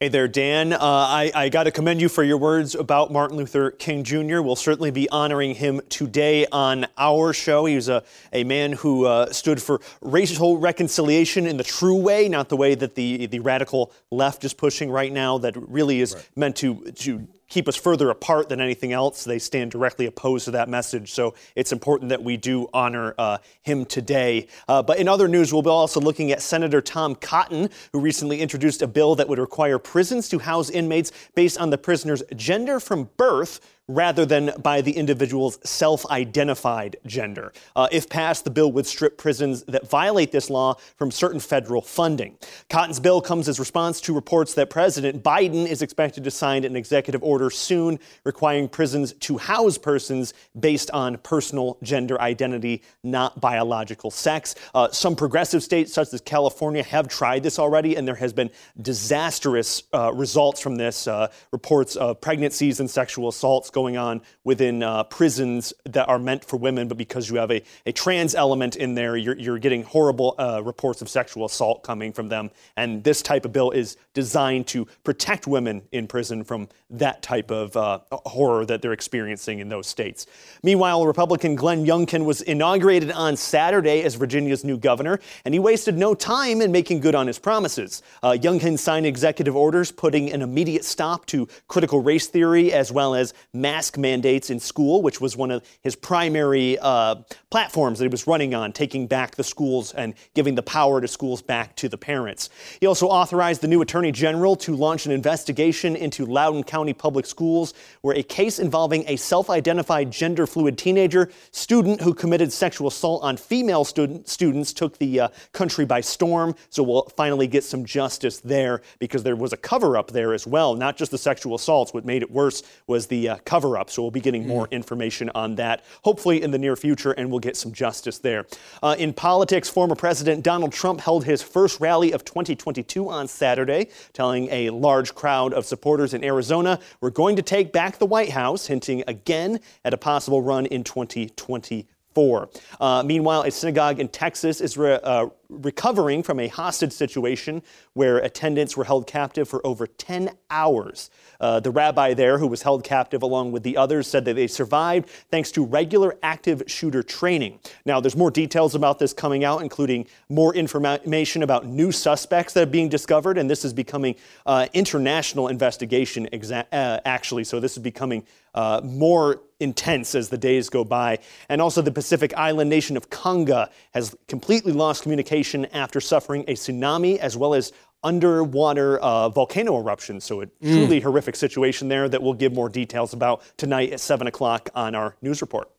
Hey there, Dan. Uh, I, I got to commend you for your words about Martin Luther King Jr. We'll certainly be honoring him today on our show. He was a, a man who uh, stood for racial reconciliation in the true way, not the way that the, the radical left is pushing right now, that really is right. meant to, to keep us further apart than anything else. They stand directly opposed to that message. So it's important that we do honor uh, him today. Uh, but in other news, we'll be also looking at Senator Tom Cotton, who recently introduced a bill that would require prisons to house inmates based on the prisoner's gender from birth rather than by the individual's self identified gender. Uh, if passed, the bill would strip prisons that violate this law from certain federal funding. Cotton's bill comes as response to reports that President Biden is expected to sign an executive order soon requiring prisons to house persons based on personal gender identity, not biological sex. Uh, some progressive states, such as California, have tried this already, and there has been disastrous uh, results from this. Uh, reports of pregnancies and sexual assaults going on within uh, prisons that are meant for women, but because you have a, a trans element in there, you're, you're getting horrible uh, reports of sexual assault coming from them. And this type of bill is designed to protect women in prison from that type of uh, horror that they're experiencing in those states. Meanwhile, Republican Glenn Youngkin was inaugurated on Saturday as Virginia's new governor, and he wasted no time in making good on his promises. Uh, Youngkin signed executive orders putting an immediate stop to critical race theory as well as mask mandates in school, which was one of his primary uh, platforms that he was running on, taking back the schools and giving the power to schools back to the parents. He also authorized the new attorney general to launch an investigation into Loudoun County Public Schools, where a case involving a self identified gender fluid teenager student who committed sexual assault on female student, students took the uh, country by storm. So we'll finally get some justice there because there was a cover up there as well, not just the sexual assaults. What made it worse was the uh, cover up. So we'll be getting more mm-hmm. information on that, hopefully in the near future, and we'll get some justice there. Uh, in politics, former President Donald Trump held his first rally of 2022 on Saturday, telling a large crowd of supporters in Arizona, we're going to take back the White House, hinting again at a possible run in 2024. Uh, meanwhile, a synagogue in Texas is re- uh, recovering from a hostage situation where attendants were held captive for over 10 hours. Uh, the rabbi there, who was held captive along with the others, said that they survived thanks to regular active shooter training. Now, there's more details about this coming out, including more information about new suspects that are being discovered, and this is becoming uh, international investigation, exa- uh, actually. So this is becoming uh, more intense as the days go by. And also, the Pacific island nation of Tonga has completely lost communication after suffering a tsunami as well as underwater uh, volcano eruption. So, a mm. truly horrific situation there that we'll give more details about tonight at 7 o'clock on our news report.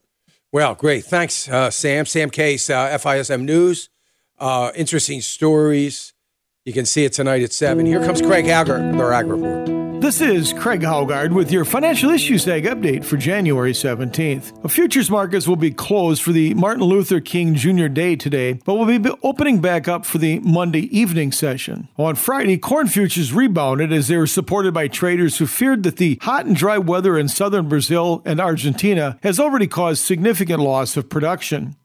Well, great. Thanks, uh, Sam. Sam Case, uh, FISM News. Uh, interesting stories. You can see it tonight at 7. Here comes Craig Haugard with our Ag Report. This is Craig Haugard with your financial issues ag update for January 17th. Futures markets will be closed for the Martin Luther King Jr. Day today, but will be opening back up for the Monday evening session. On Friday, corn futures rebounded as they were supported by traders who feared that the hot and dry weather in southern Brazil and Argentina has already caused significant loss of production.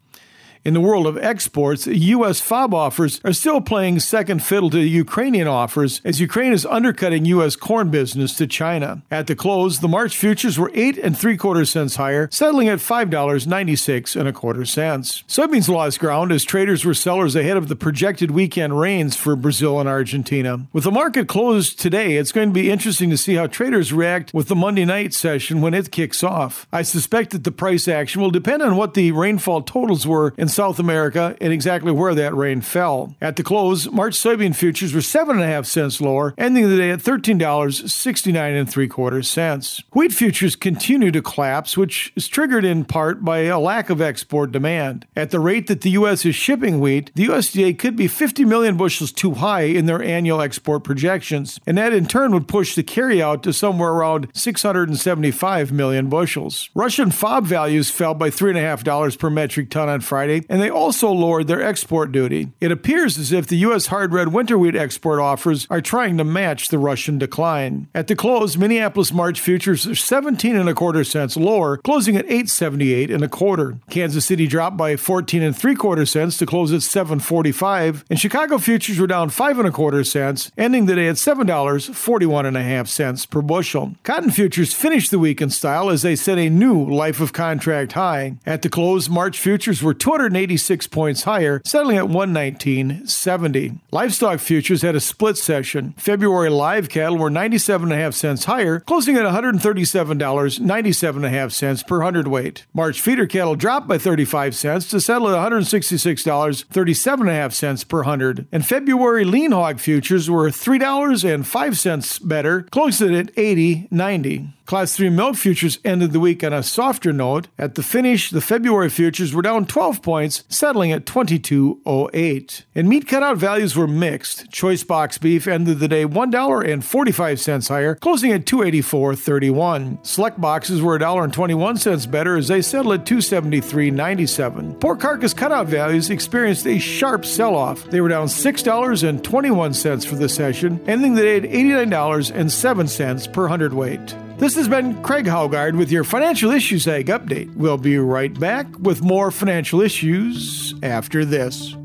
In the world of exports, U.S. FOB offers are still playing second fiddle to Ukrainian offers as Ukraine is undercutting U.S. corn business to China. At the close, the March futures were eight and three quarter cents higher, settling at five dollars ninety six and a quarter cents. Soybeans lost ground as traders were sellers ahead of the projected weekend rains for Brazil and Argentina. With the market closed today, it's going to be interesting to see how traders react with the Monday night session when it kicks off. I suspect that the price action will depend on what the rainfall totals were in South America and exactly where that rain fell. At the close, March soybean futures were seven and a half cents lower, ending the day at thirteen dollars sixty nine and three quarters cents. Wheat futures continue to collapse, which is triggered in part by a lack of export demand. At the rate that the U.S. is shipping wheat, the USDA could be 50 million bushels too high in their annual export projections, and that in turn would push the carryout to somewhere around 675 million bushels. Russian FOB values fell by $3.5 per metric ton on Friday, and they also lowered their export duty. It appears as if the U.S. hard red winter wheat export offers are trying to match the Russian decline. At the close, Minneapolis March futures are 17 and a quarter cents lower, closing at 878 and a quarter. Kansas City dropped by 14 and three quarter cents to close at 745, and Chicago futures were down five and a quarter cents, ending the day at $7.41 and a half cents per bushel. Cotton futures finished the week in style as they set a new life of contract high. At the close, March futures were 286 points higher, settling at 119.70. Livestock futures had a split session. February live cattle were 97 cents higher, closing at $137.97 and a half per hundredweight. March feeder cattle dropped by 35 cents to settle at $166.37 and a half cents per hundred. And February lean hog futures were $3.05 better, closing at 80.90. Class 3 milk futures ended the week on a softer note. At the finish, the February futures were down 12 points, settling at 22.08. And meat cutout values were mixed. Choice box beef ended the day $1.45 higher, closing at 284.31. Select boxes were $1.21 better as they settled at 273.97. Pork carcass cutout values experienced a sharp sell-off. They were down $6.21 for the session, ending the day at $89.07 per hundredweight. This has been Craig Haugard with your Financial Issues Ag update. We'll be right back with more financial issues after this.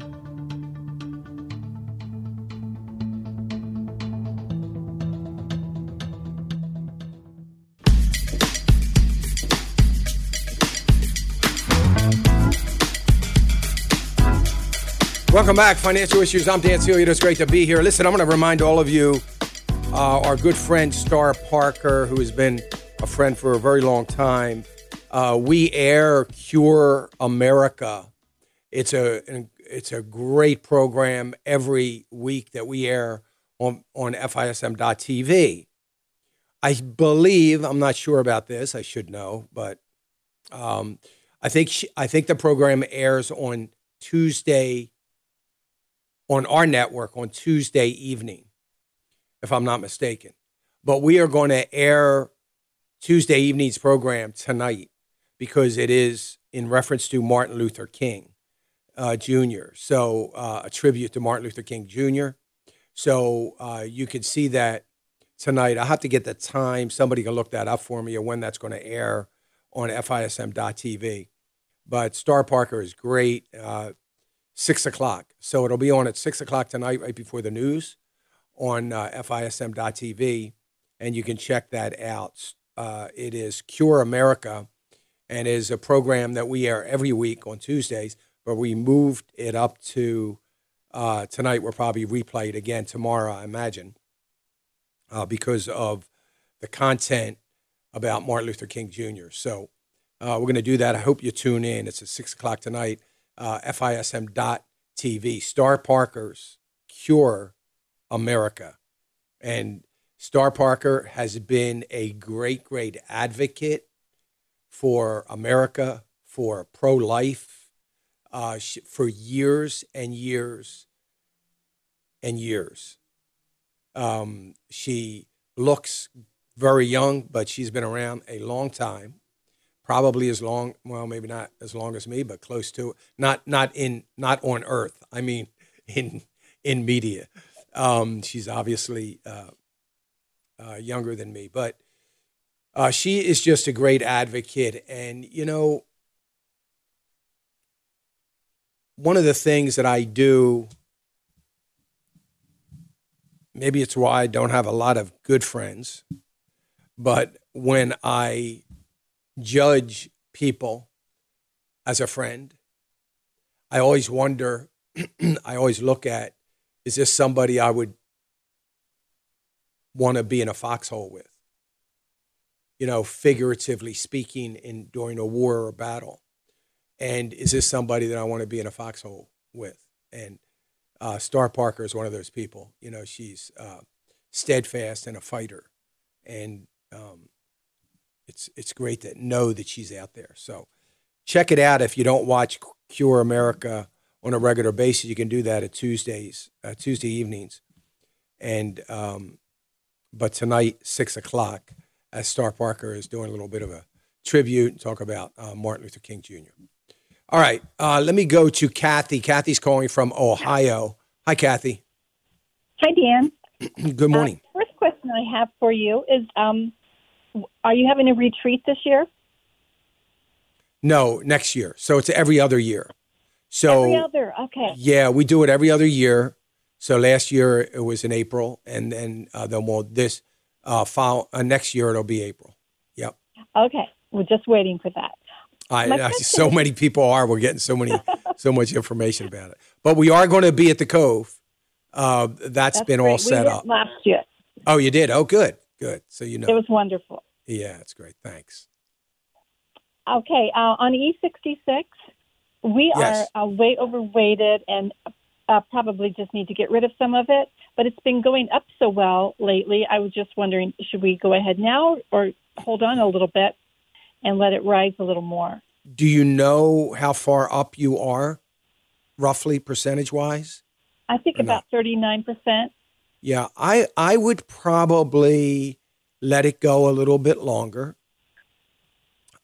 Welcome back, Financial Issues. I'm Dan Celia. It's great to be here. Listen, I'm going to remind all of you uh, our good friend Star Parker, who has been a friend for a very long time. Uh, we air Cure America. It's a it's a great program every week that we air on on FISM.tv. I believe I'm not sure about this. I should know, but um, I think she, I think the program airs on Tuesday on our network on Tuesday evening if I'm not mistaken. But we are going to air Tuesday evening's program tonight because it is in reference to Martin Luther King uh, Jr. So uh, a tribute to Martin Luther King Jr. So uh, you can see that tonight. I have to get the time. Somebody can look that up for me or when that's going to air on FISM.tv. But Star Parker is great. Uh, six o'clock. So it'll be on at six o'clock tonight, right before the news on uh, FISM.tv, and you can check that out. Uh, it is Cure America, and is a program that we air every week on Tuesdays, but we moved it up to uh, tonight. We'll probably replay it again tomorrow, I imagine, uh, because of the content about Martin Luther King Jr. So uh, we're going to do that. I hope you tune in. It's at 6 o'clock tonight, uh, FISM.tv. Star Parker's Cure America. And Star Parker has been a great, great advocate for America, for pro life, uh, for years and years and years. Um, she looks very young, but she's been around a long time. Probably as long, well, maybe not as long as me, but close to it. Not, not in, not on Earth. I mean, in, in media. Um, she's obviously uh, uh, younger than me, but uh, she is just a great advocate. And, you know, one of the things that I do, maybe it's why I don't have a lot of good friends, but when I judge people as a friend, I always wonder, I always look at, is this somebody I would want to be in a foxhole with? You know, figuratively speaking, in during a war or a battle and is this somebody that I want to be in a foxhole with? And uh, Star Parker is one of those people. You know, she's uh, steadfast and a fighter, and um, it's it's great to know that she's out there. So check it out if you don't watch Cure America on a regular basis. You can do that at Tuesdays, uh, Tuesday evenings, and um, but tonight six o'clock, as Star Parker is doing a little bit of a tribute and talk about uh, Martin Luther King Jr. All right. Uh, let me go to Kathy. Kathy's calling from Ohio. Hi, Kathy. Hi, Dan. Good morning. Uh, first question I have for you is um, Are you having a retreat this year? No, next year. So it's every other year. So every other, okay. Yeah, we do it every other year. So last year it was in April, and then uh, then we'll this uh, fall uh, next year it'll be April. Yep. Okay, we're just waiting for that. I, I so many people are. We're getting so many, so much information about it. But we are going to be at the Cove. Uh, that's, that's been great. all set up last year. Oh, you did? Oh, good, good. So you know, it was wonderful. Yeah, it's great. Thanks. Okay, uh, on E66, we Yes. are uh, way overweighted and uh, probably just need to get rid of some of it. But it's been going up so well lately. I was just wondering, should we go ahead now or hold on a little bit and let it rise a little more? Do you know how far up you are, roughly percentage wise? I think about thirty nine percent. Yeah, I I would probably let it go a little bit longer.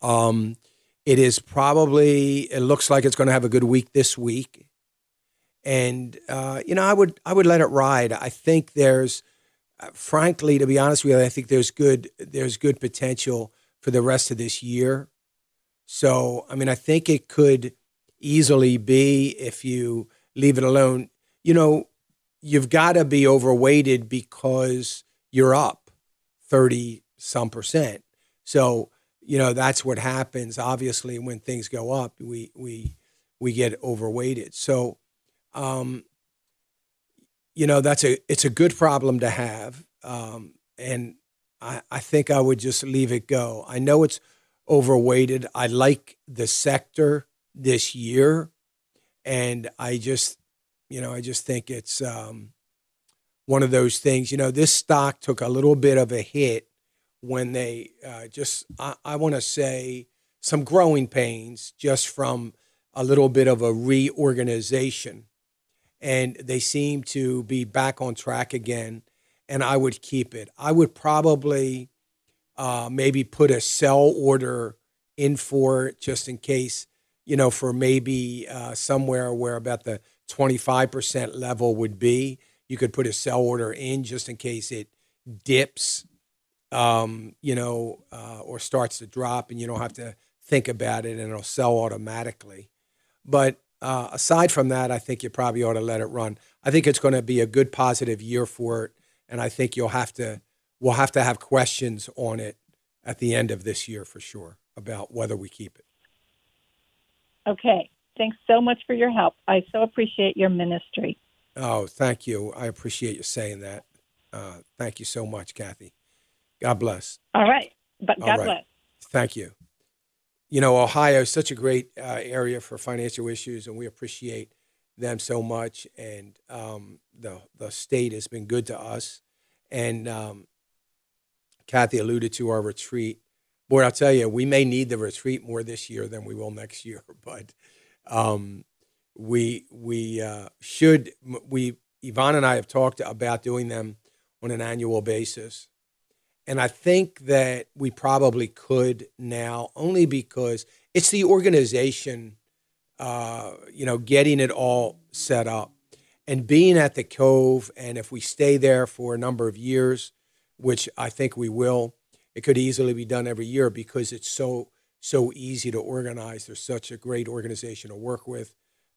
Um, it is probably it looks like it's going to have a good week this week, and uh, you know I would I would let it ride. I think there's, uh, frankly, to be honest with you, I think there's good there's good potential for the rest of this year. So I mean I think it could easily be if you leave it alone. You know, you've got to be overweighted because you're up 30 some percent. So, you know, that's what happens obviously when things go up, we we we get overweighted. So, um you know, that's a it's a good problem to have. Um and I I think I would just leave it go. I know it's overweighted. I like the sector this year and I just you know, I just think it's um, one of those things. You know, this stock took a little bit of a hit when they uh, just, I, I want to say, some growing pains just from a little bit of a reorganization. And they seem to be back on track again. And I would keep it. I would probably uh, maybe put a sell order in for it just in case, you know, for maybe uh, somewhere where about the 25% level would be. You could put a sell order in just in case it dips, um, you know, uh, or starts to drop and you don't have to think about it and it'll sell automatically. But uh, aside from that, I think you probably ought to let it run. I think it's going to be a good positive year for it. And I think you'll have to, we'll have to have questions on it at the end of this year for sure about whether we keep it. Okay. Thanks so much for your help. I so appreciate your ministry. Oh, thank you. I appreciate you saying that. Uh, thank you so much, Kathy. God bless. All right. But God right. bless. Thank you. You know, Ohio is such a great uh, area for financial issues, and we appreciate them so much. And um, the the state has been good to us. And um, Kathy alluded to our retreat. Boy, I'll tell you, we may need the retreat more this year than we will next year. But um, we we uh, should we Yvonne and I have talked about doing them on an annual basis, and I think that we probably could now only because it's the organization, uh, you know, getting it all set up and being at the Cove, and if we stay there for a number of years, which I think we will, it could easily be done every year because it's so so easy to organize. There's such a great organization to work with.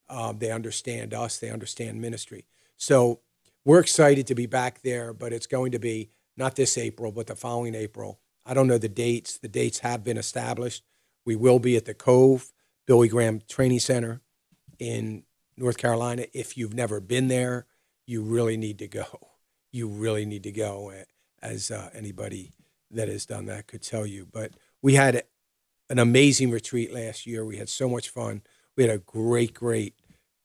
Um, they understand us. They understand ministry. So we're excited to be back there, but it's going to be not this April, but the following April. I don't know the dates. The dates have been established. We will be at the Cove Billy Graham Training Center in North Carolina. If you've never been there, you really need to go. You really need to go, as uh, anybody that has done that could tell you. But we had an amazing retreat last year. We had so much fun. We had a great, great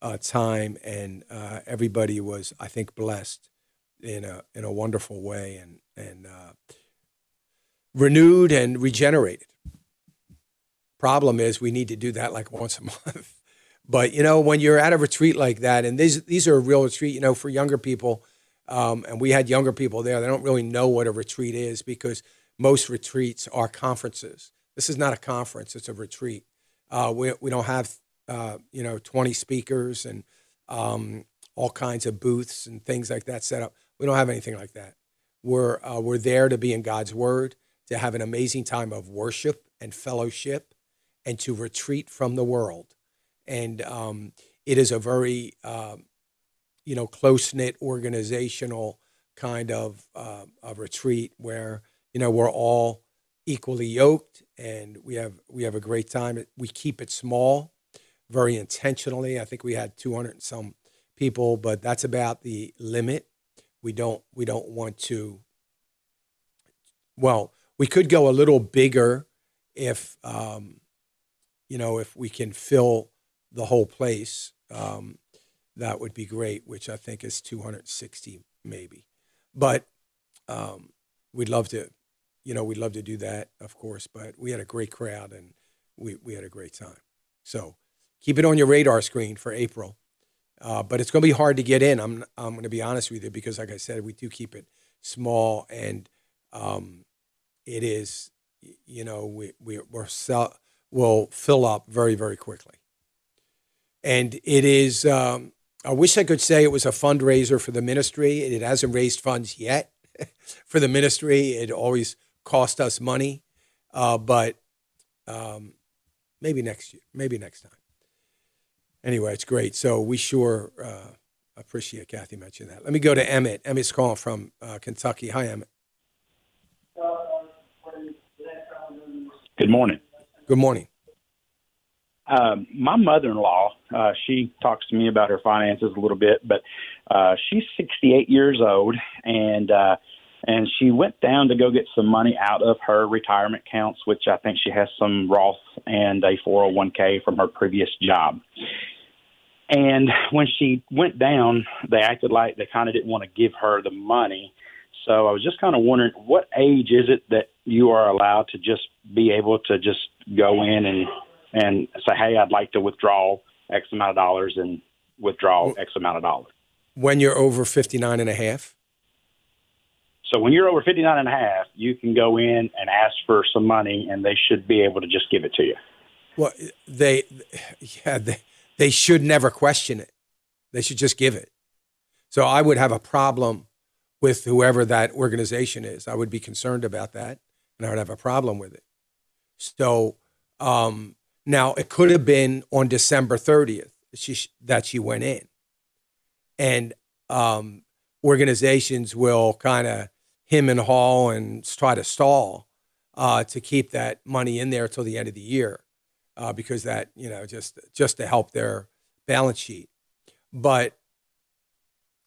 uh, time, and uh, everybody was, I think, blessed in a in a wonderful way and and uh, renewed and regenerated. Problem is, we need to do that like once a month. But you know, when you're at a retreat like that, and these these are a real retreat, you know, for younger people, um, and we had younger people there. They don't really know what a retreat is because most retreats are conferences. This is not a conference; it's a retreat. Uh, we we don't have uh, you know 20 speakers and um, all kinds of booths and things like that set up. We don't have anything like that. We're uh, we're there to be in God's Word, to have an amazing time of worship and fellowship, and to retreat from the world and um, it is a very um, you know close knit organizational kind of uh, a retreat where you know we're all equally yoked and we have we have a great time. We keep it small, very intentionally. I think we had 200 and some people, but that's about the limit. We don't we don't want to. Well, we could go a little bigger if um, you know if we can fill the whole place, um, that would be great, which I think is 260 maybe. But um, we'd love to, you know, we'd love to do that, of course. But we had a great crowd and we, we had a great time. So keep it on your radar screen for April. Uh, but it's going to be hard to get in. I'm, I'm going to be honest with you because, like I said, we do keep it small and um, it is, you know, we, we, we're sell, will fill up very, very quickly and it is. Um, I wish I could say it was a fundraiser for the ministry. It hasn't raised funds yet for the ministry. It always cost us money, uh, but um, maybe next year, maybe next time. Anyway, it's great. So we sure uh, appreciate Kathy mentioning that. Let me go to Emmett. Emmett's calling from uh, Kentucky. Hi, Emmett. Good morning. Good morning. Um, my mother-in-law, uh, she talks to me about her finances a little bit, but uh, she's 68 years old, and uh, and she went down to go get some money out of her retirement accounts, which I think she has some Roth and a 401k from her previous job. And when she went down, they acted like they kind of didn't want to give her the money. So I was just kind of wondering, what age is it that you are allowed to just be able to just go in and and say, hey, I'd like to withdraw X amount of dollars and withdraw X amount of dollars. When you're over 59 and a half? So when you're over 59 and a half, you can go in and ask for some money and they should be able to just give it to you. Well, they, yeah, they, they should never question it. They should just give it. So I would have a problem with whoever that organization is. I would be concerned about that and I would have a problem with it. So, um, now, it could have been on December 30th she, that she went in. And um, organizations will kind of him and Hall and try to stall uh, to keep that money in there till the end of the year uh, because that, you know, just, just to help their balance sheet. But,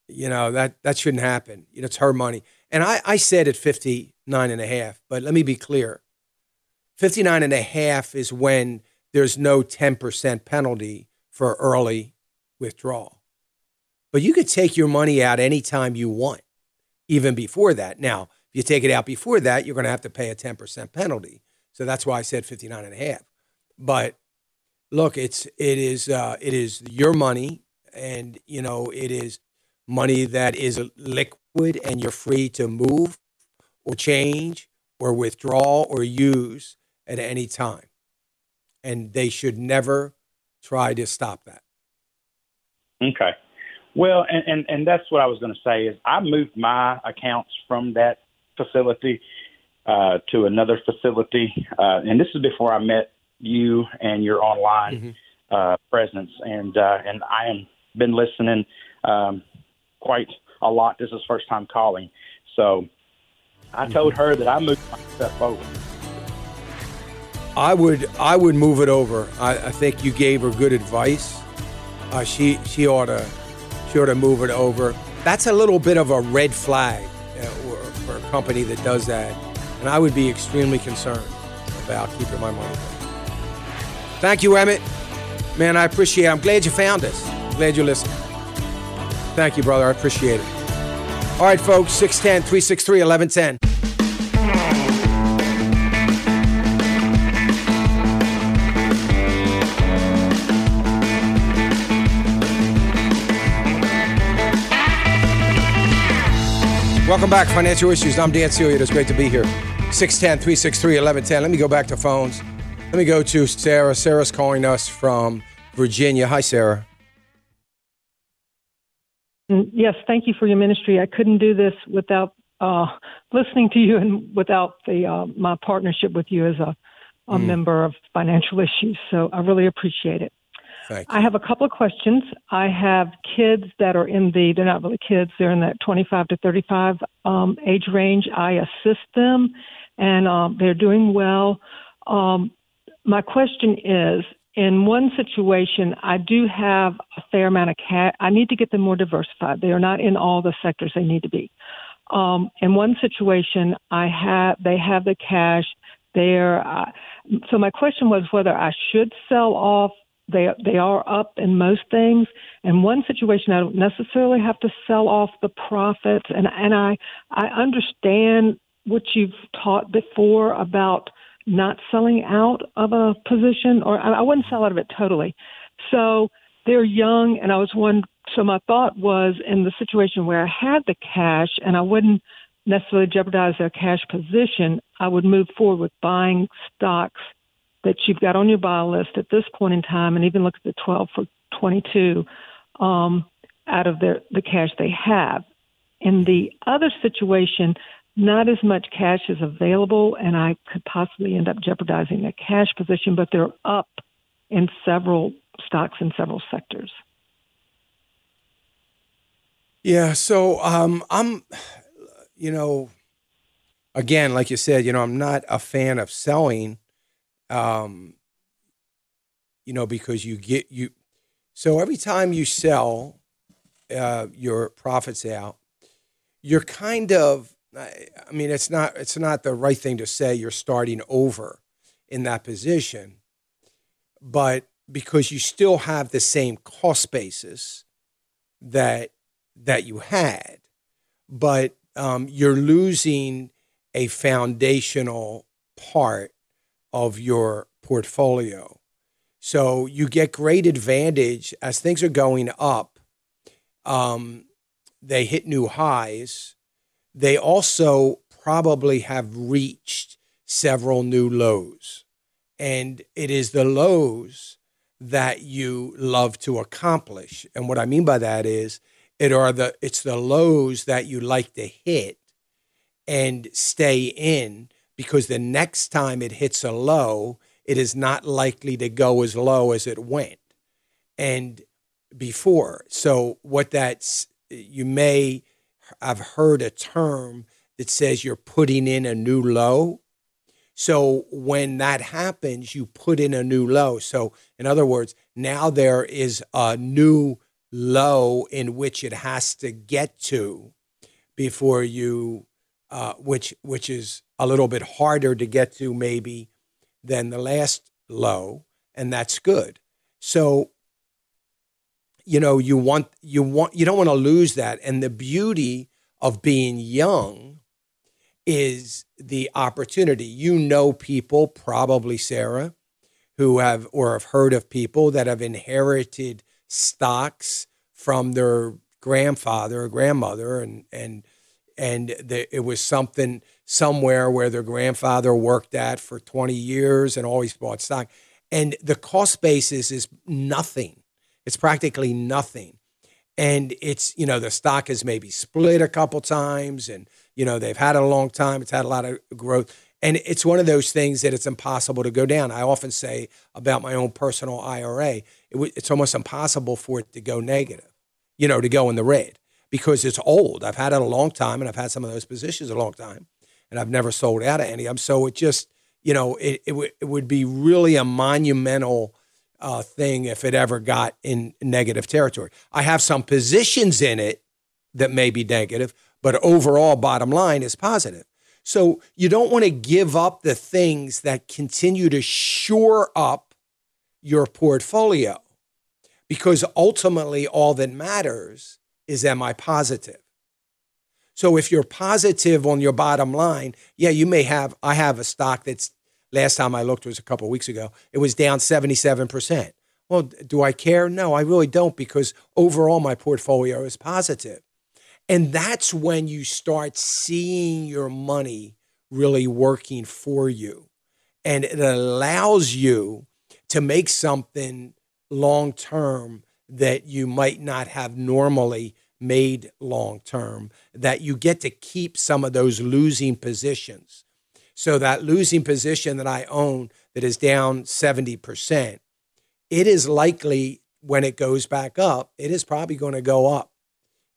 you know, that, that shouldn't happen. You know, it's her money. And I, I said at 59 and a half, but let me be clear 59 and a half is when there's no 10% penalty for early withdrawal. But you could take your money out anytime you want, even before that. Now, if you take it out before that, you're going to have to pay a 10% penalty. So that's why I said 59 and a half. But look, it's it is uh, it is your money and you know, it is money that is liquid and you're free to move or change or withdraw or use at any time and they should never try to stop that. Okay. Well, and, and, and that's what I was going to say is I moved my accounts from that facility uh, to another facility, uh, and this is before I met you and you're online. Mm-hmm. uh, presence, and uh, and I am been listening um, quite a lot. This is first time calling, so I told her that I moved my stuff over. I would I would move it over. I, I think you gave her good advice. Uh, she she ought to ought to move it over. That's a little bit of a red flag for a company that does that, and I would be extremely concerned about keeping my money. Thank you, Emmett. Man, I appreciate it. I'm glad you found us. Glad you listened. Thank you, brother. I appreciate it. All right, folks, 610 363 1110. Welcome back, Financial Issues. I'm Dan Celia. It's great to be here. 610 363 1110. Let me go back to phones. Let me go to Sarah. Sarah's calling us from Virginia. Hi, Sarah. Mm, yes, thank you for your ministry. I couldn't do this without uh, listening to you and without the uh, my partnership with you as a, a mm. member of Financial Issues. So I really appreciate it. I have a couple of questions. I have kids that are in the, they're not really kids, they're in that 25 to 35 um, age range. I assist them and um, they're doing well. Um, my question is in one situation, I do have a fair amount of cash. I need to get them more diversified. They are not in all the sectors they need to be. Um, in one situation, I have they have the cash. There, uh, so my question was whether I should sell off. They they are up in most things. In one situation, I don't necessarily have to sell off the profits, and and I I understand what you've taught before about not selling out of a position, or I, I wouldn't sell out of it totally. So they're young, and I was one. So my thought was in the situation where I had the cash, and I wouldn't necessarily jeopardize their cash position. I would move forward with buying stocks that you've got on your buy list at this point in time, and even look at the 12 for 22 um, out of their the cash they have. In the other situation, not as much cash is available, and I could possibly end up jeopardizing their cash position, but they're up in several stocks in several sectors. Yeah, so um, I'm, you know, again, like you said, you know, I'm not a fan of selling, um, you know, because you get you. So every time you sell uh, your profits out, you're kind of I mean, it's not it's not the right thing to say you're starting over in that position, but because you still have the same cost basis that that you had, but um, you're losing a foundational part of your portfolio. So you get great advantage as things are going up. Um, they hit new highs they also probably have reached several new lows. And it is the lows that you love to accomplish. And what I mean by that is it are the it's the lows that you like to hit and stay in because the next time it hits a low, it is not likely to go as low as it went and before. So what that's you may I've heard a term that says you're putting in a new low. So when that happens, you put in a new low. So in other words, now there is a new low in which it has to get to before you, uh, which which is a little bit harder to get to maybe than the last low, and that's good. So you know you want you want you don't want to lose that and the beauty of being young is the opportunity you know people probably sarah who have or have heard of people that have inherited stocks from their grandfather or grandmother and and and the, it was something somewhere where their grandfather worked at for 20 years and always bought stock and the cost basis is nothing it's practically nothing. And it's, you know, the stock has maybe split a couple times and, you know, they've had it a long time. It's had a lot of growth. And it's one of those things that it's impossible to go down. I often say about my own personal IRA, it it's almost impossible for it to go negative, you know, to go in the red because it's old. I've had it a long time and I've had some of those positions a long time and I've never sold out of any of them. So it just, you know, it, it, w- it would be really a monumental uh, thing if it ever got in negative territory. I have some positions in it that may be negative, but overall, bottom line is positive. So you don't want to give up the things that continue to shore up your portfolio because ultimately all that matters is am I positive? So if you're positive on your bottom line, yeah, you may have I have a stock that's last time I looked was a couple weeks ago. It was down 77%. Well, do I care? No, I really don't because overall my portfolio is positive. And that's when you start seeing your money really working for you. And it allows you to make something long term that you might not have normally made long term, that you get to keep some of those losing positions. So, that losing position that I own that is down 70%, it is likely when it goes back up, it is probably going to go up.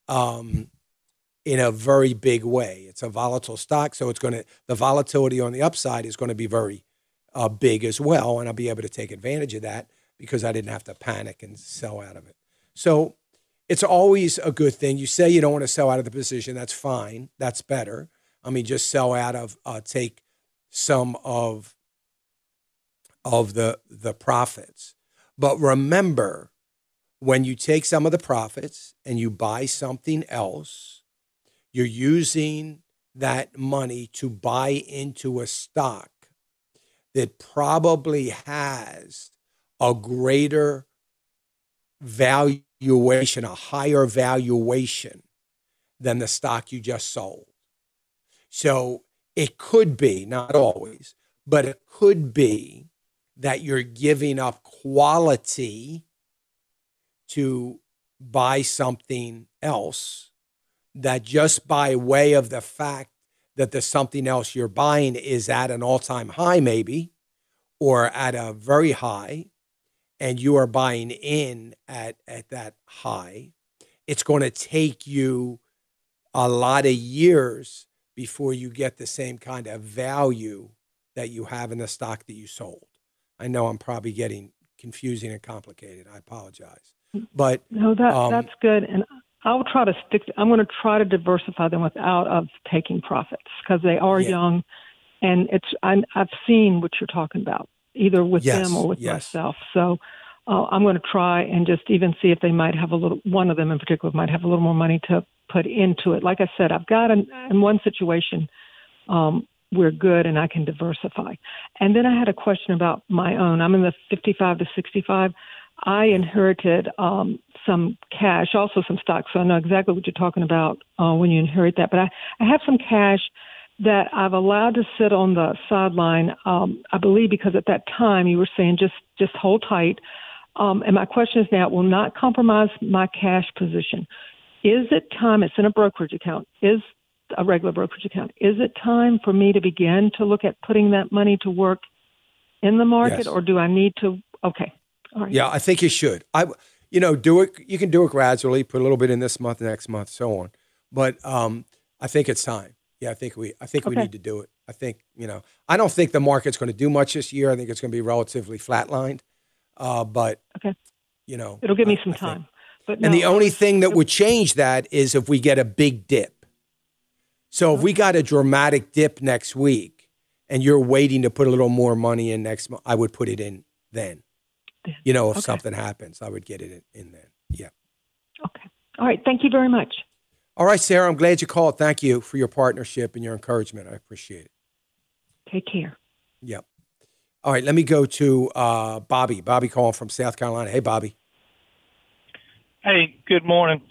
Um, in a very big way. It's a volatile stock, so it's going to the volatility on the upside is going to be very uh, big as well, and I'll be able to take advantage of that because I didn't have to panic and sell out of it. So it's always a good thing. You say you don't want to sell out of the position, that's fine, that's better. I mean, just sell out of, uh, take some of of the the profits. But remember, when you take some of the profits and you buy something else you're using that money to buy into a stock that probably has a greater valuation, a higher valuation than the stock you just sold. So it could be, not always, but it could be that you're giving up quality to buy something else that just by way of the fact that the something else you're buying is at an all time high, maybe, or at a very high, and you are buying in at, at that high, it's going to take you a lot of years before you get the same kind of value that you have in the stock that you sold. I know I'm probably getting confusing and complicated. I apologize. But no, that um, that's good. And I'll try to stick. I'm going to try to diversify them without of taking profits because they are yeah. young, and it's I, have seen what you're talking about either with yes. them or with yes. myself. So uh, I'm going to try and just even see if they might have a little. One of them in particular might have a little more money to put into it. Like I said, I've got an, in one situation. Um, we're good and I can diversify. And then I had a question about my own. I'm in the 55 to 65. I inherited um, some cash, also some stocks. So I know exactly what you're talking about uh, when you inherit that. But I, I have some cash that I've allowed to sit on the sideline. Um, I believe because at that time you were saying just just hold tight. Um, and my question is now, it will not compromise my cash position. Is it time? It's in a brokerage account. Is a regular brokerage account. Is it time for me to begin to look at putting that money to work in the market, yes. or do I need to? Okay. All right. Yeah, I think you should. I, you know, do it. You can do it gradually. Put a little bit in this month, next month, so on. But um, I think it's time. Yeah, I think we. I think okay. we need to do it. I think you know. I don't think the market's going to do much this year. I think it's going to be relatively flatlined. Uh, but okay, you know, it'll give me some I time. Think. But and the only thing that would change that is if we get a big dip. So if we got a dramatic dip next week, and you're waiting to put a little more money in next month, I would put it in then. You know, if okay. something happens, I would get it in, in then. Yeah. Okay. All right. Thank you very much. All right, Sarah. I'm glad you called. Thank you for your partnership and your encouragement. I appreciate it. Take care. Yep. All right. Let me go to uh, Bobby. Bobby calling from South Carolina. Hey, Bobby. Hey. Good morning.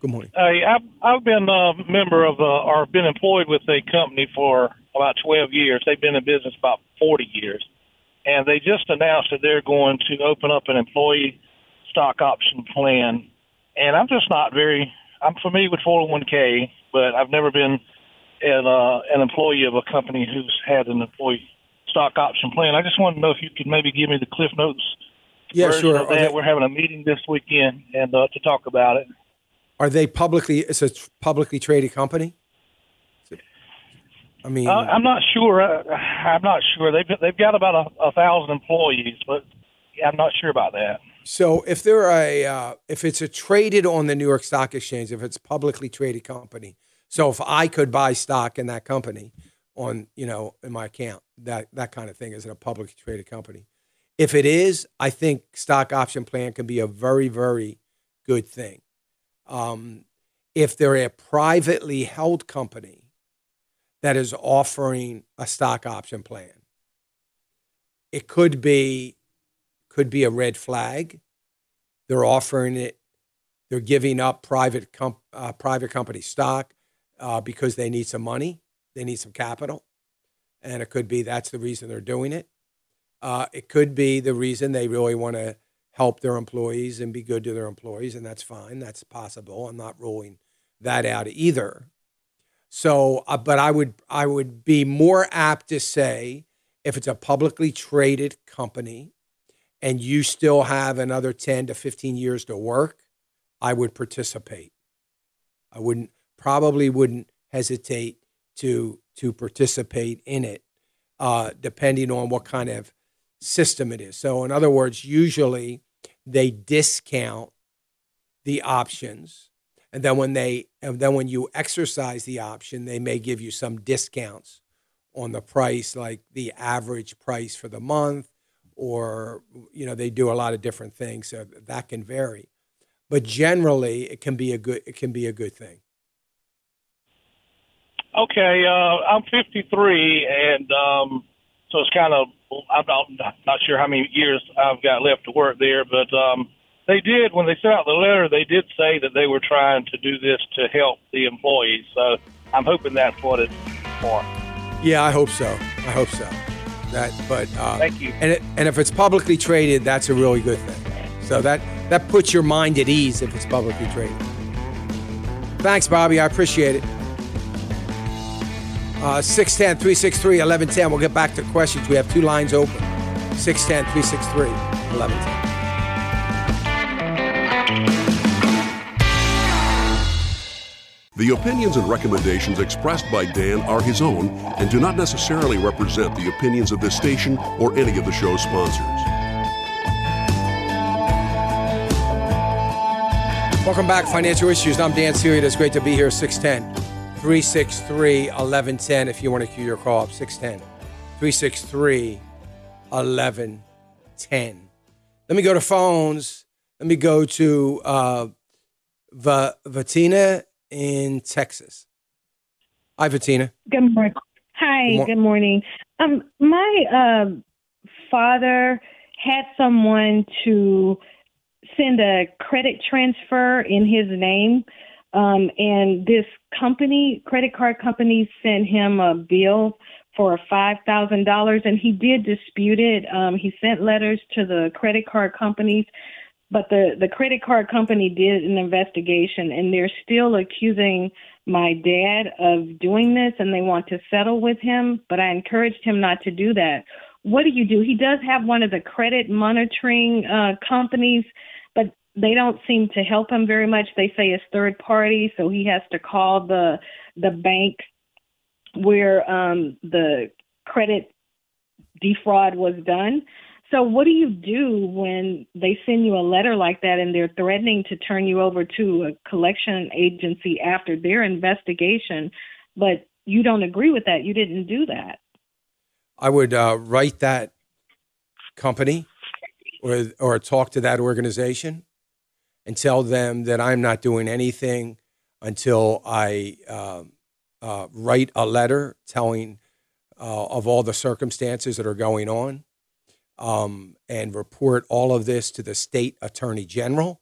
Good morning. Hey, I've, I've been a member of, uh, or been employed with a company for about 12 years. They've been in business about 40 years and they just announced that they're going to open up an employee stock option plan. And I'm just not very. I'm familiar with 401k, but I've never been and uh, an employee of a company who's had an employee stock option plan. I just want to know if you could maybe give me the Cliff Notes. Yeah, sure. Of that. We're having a meeting this weekend and uh, to talk about it. Are they publicly? It's a publicly traded company. I mean, uh, I'm not sure. Uh, I'm not sure. They've they've got about a, a, thousand employees, but I'm not sure about that. So if they're a uh, if it's a traded on the New York Stock Exchange, if it's publicly traded company, so if I could buy stock in that company on you know in my account, that that kind of thing is it a publicly traded company? If it is, I think stock option plan can be a very very good thing. Um, if they're a privately held company that is offering a stock option plan, it could be could be a red flag. They're offering it. They're giving up private comp, uh, private company stock uh, because they need some money. They need some capital, and it could be that's the reason they're doing it. Uh, it could be the reason they really want to help their employees and be good to their employees, and that's fine. That's possible. I'm not ruling that out either. So, uh, but I would I would be more apt to say if it's a publicly traded company and you still have another 10 to 15 years to work, I would participate. I wouldn't probably wouldn't hesitate to to participate in it, uh, depending on what kind of system it is. So, in other words, usually they discount the options, and then when they and then when you exercise the option, they may give you some discounts on the price, like the average price for the month or you know they do a lot of different things so that can vary. But generally it can be a good it can be a good thing. Okay uh, i'm 53 and um, so it's kind of i'm not, not sure how many years i've got left to work there but um, they did when they sent out the letter they did say that they were trying to do this to help the employees so i'm hoping that's what it's for. Yeah i hope so. I hope so that, but uh, thank you. And it, and if it's publicly traded, that's a really good thing. So that that puts your mind at ease if it's publicly traded. Thanks, Bobby. I appreciate it. Uh, 610 363 1110. We'll get back to questions. We have two lines open 610 363 1110. The opinions and recommendations expressed by Dan are his own and do not necessarily represent the opinions of this station or any of the show's sponsors. Welcome back, Financial Issues. I'm Dan Celia. It's great to be here. 610 363 1110. If you want to cue your call up, 610 363 1110. Let me go to phones. Let me go to uh, Vatina in Texas. Hi, Vatina. Good morning. Hi, good, mor- good morning. Um, my uh, father had someone to send a credit transfer in his name. Um, and this company, credit card company, sent him a bill for five thousand dollars, and he did dispute it. Um, he sent letters to the credit card companies but the, the credit card company did an investigation and they're still accusing my dad of doing this and they want to settle with him, but I encouraged him not to do that. What do you do? He does have one of the credit monitoring uh, companies, but they don't seem to help him very much. They say it's third party, so he has to call the the bank where um, the credit defraud was done. So, what do you do when they send you a letter like that and they're threatening to turn you over to a collection agency after their investigation, but you don't agree with that? You didn't do that. I would uh, write that company or, or talk to that organization and tell them that I'm not doing anything until I uh, uh, write a letter telling uh, of all the circumstances that are going on um, and report all of this to the state attorney general.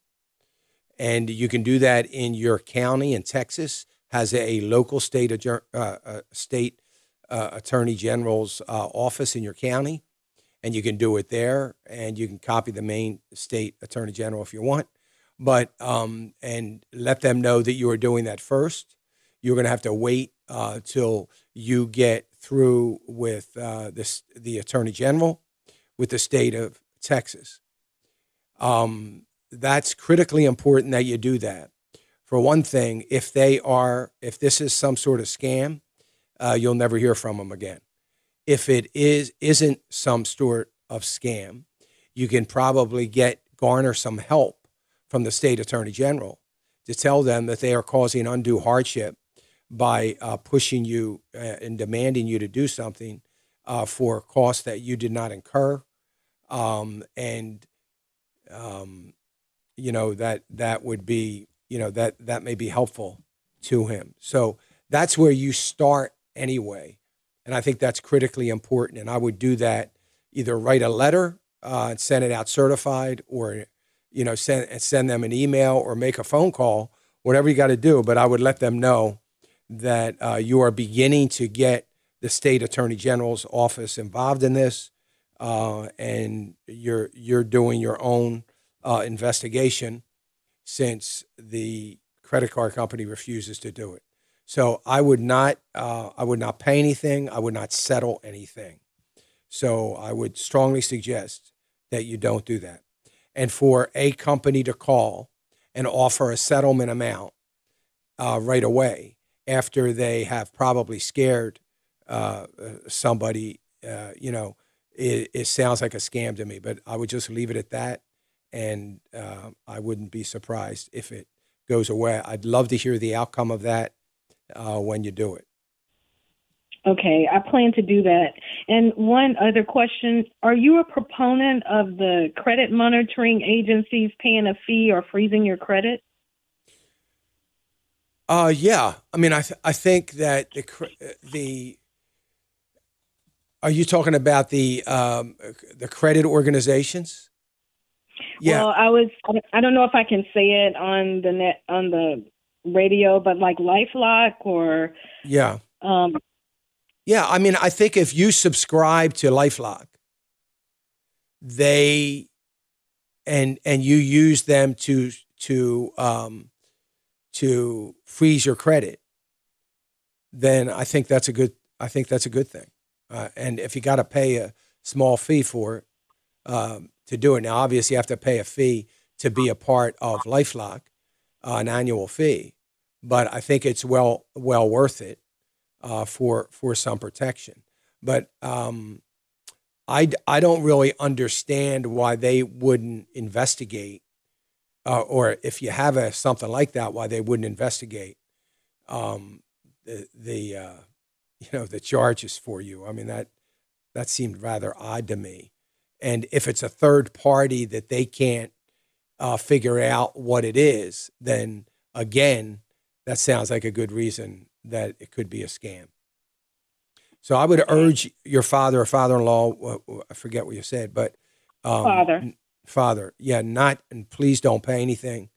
And you can do that in your county in Texas has a local state uh, uh, state uh, attorney general's uh, office in your county, and you can do it there. And you can copy the main state attorney general if you want, but um, and let them know that you are doing that first. You're going to have to wait uh, till you get through with this, the attorney general with the state of Texas. Um, that's critically important that you do that. For one thing, if they are, if this is some sort of scam, uh, you'll never hear from them again. If it is isn't some sort of scam, you can probably get garner some help from the state attorney general to tell them that they are causing undue hardship by uh, pushing you uh, and demanding you to do something uh, for costs that you did not incur, um, and um, you know that that would be you know that that may be helpful to him. So that's where you start anyway. And I think that's critically important. And I would do that either write a letter uh, and send it out certified or, you know, send, send them an email or make a phone call, whatever you got to do. But I would let them know that uh, you are beginning to get the state attorney general's office involved in this. Uh, and you're you're doing your own uh, investigation since the credit card company refuses to do it. So I would not, uh, I would not pay anything. I would not settle anything. So I would strongly suggest that you don't do that. And for a company to call and offer a settlement amount uh, right away after they have probably scared uh, somebody, uh, you know, it, it, sounds like a scam to me. But I would just leave it at that, and uh, I wouldn't be surprised if it goes away. I'd love to hear the outcome of that uh, when you do it. Okay, I plan to do that. And one other question Are you a proponent of the credit monitoring agencies paying a fee or freezing your credit? Uh, yeah. I mean, I, th- I think that the, the, are you talking about the, um, the credit organizations? Yeah. Well, I was, I don't know if I can say it on the net, on the radio, but like LifeLock or yeah, um, yeah. I mean, I think if you subscribe to LifeLock, they and and you use them to to um, to freeze your credit, then I think that's a good. I think that's a good thing. Uh, and if you got to pay a small fee for it um, to do it, now obviously you have to pay a fee to be a part of LifeLock uh, an annual fee, but I think it's well well worth it uh, for for some protection. But um, I I don't really understand why they wouldn't investigate, uh, or if you have a something like that, why they wouldn't investigate um, the the uh, you know the charges for you. I mean that that seemed rather odd to me. And if it's a third party that they can't uh, figure out what it is, then again, that sounds like a good reason that it could be a scam. So I would urge your father or father-in-law. I forget what you said, but um, father, father, yeah, not and please don't pay anything.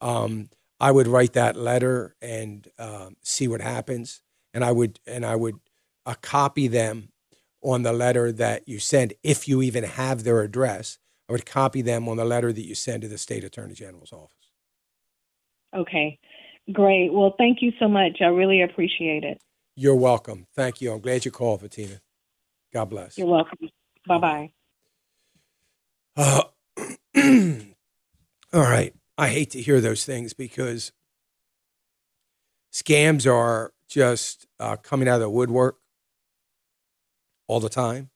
Um, I would write that letter and um, see what happens, and I would and I would uh, copy them on the letter that you send if you even have their address I would copy them on the letter that you send to the state attorney general's office. Okay, great. Well, thank you so much. I really appreciate it. You're welcome. Thank you. I'm glad you called, Fatina. God bless. You're welcome. Bye bye. Uh, all right. I hate to hear those things because scams are just uh, coming out of the woodwork all the time.